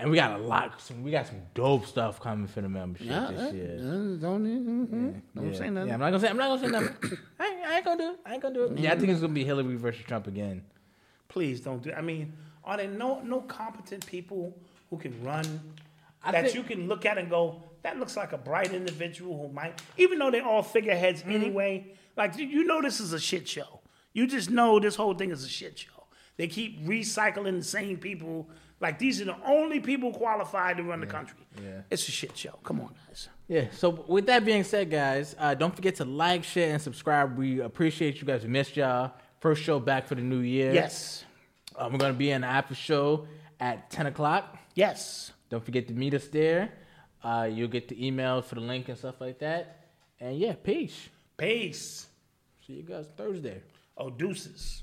[SPEAKER 5] And we got a lot. Some, we got some dope stuff coming for the membership
[SPEAKER 6] Yeah,
[SPEAKER 5] this year.
[SPEAKER 6] uh, don't mm-hmm. don't
[SPEAKER 5] yeah.
[SPEAKER 6] say nothing.
[SPEAKER 5] Yeah, I'm not gonna say. I'm not gonna say nothing. I, ain't, I ain't gonna do it. I ain't gonna do it. Yeah, I think it's gonna be Hillary versus Trump again.
[SPEAKER 6] Please don't do. It. I mean, are there no no competent people who can run
[SPEAKER 5] I
[SPEAKER 6] that
[SPEAKER 5] think-
[SPEAKER 6] you can look at and go, that looks like a bright individual who might, even though they're all figureheads
[SPEAKER 5] Mm-hmm.
[SPEAKER 6] anyway. Like you- you know, this is a shit show. You just know this whole thing is a shit show. They keep recycling the same people. Like these are the only people qualified to run the country.
[SPEAKER 5] yeah.
[SPEAKER 6] It's a shit show. Come on, guys.
[SPEAKER 5] Yeah. So with that being said, guys, uh, don't forget to like, share, and subscribe. We appreciate you guys. We missed y'all. First show back for the new year.
[SPEAKER 6] Yes.
[SPEAKER 5] Um, we're gonna be in the after show at 10 o'clock.
[SPEAKER 6] Yes.
[SPEAKER 5] Don't forget to meet us there. Uh, you'll get the email for the link and stuff like that. And yeah, peace.
[SPEAKER 6] Peace.
[SPEAKER 5] See you guys Thursday.
[SPEAKER 6] Oh, deuces.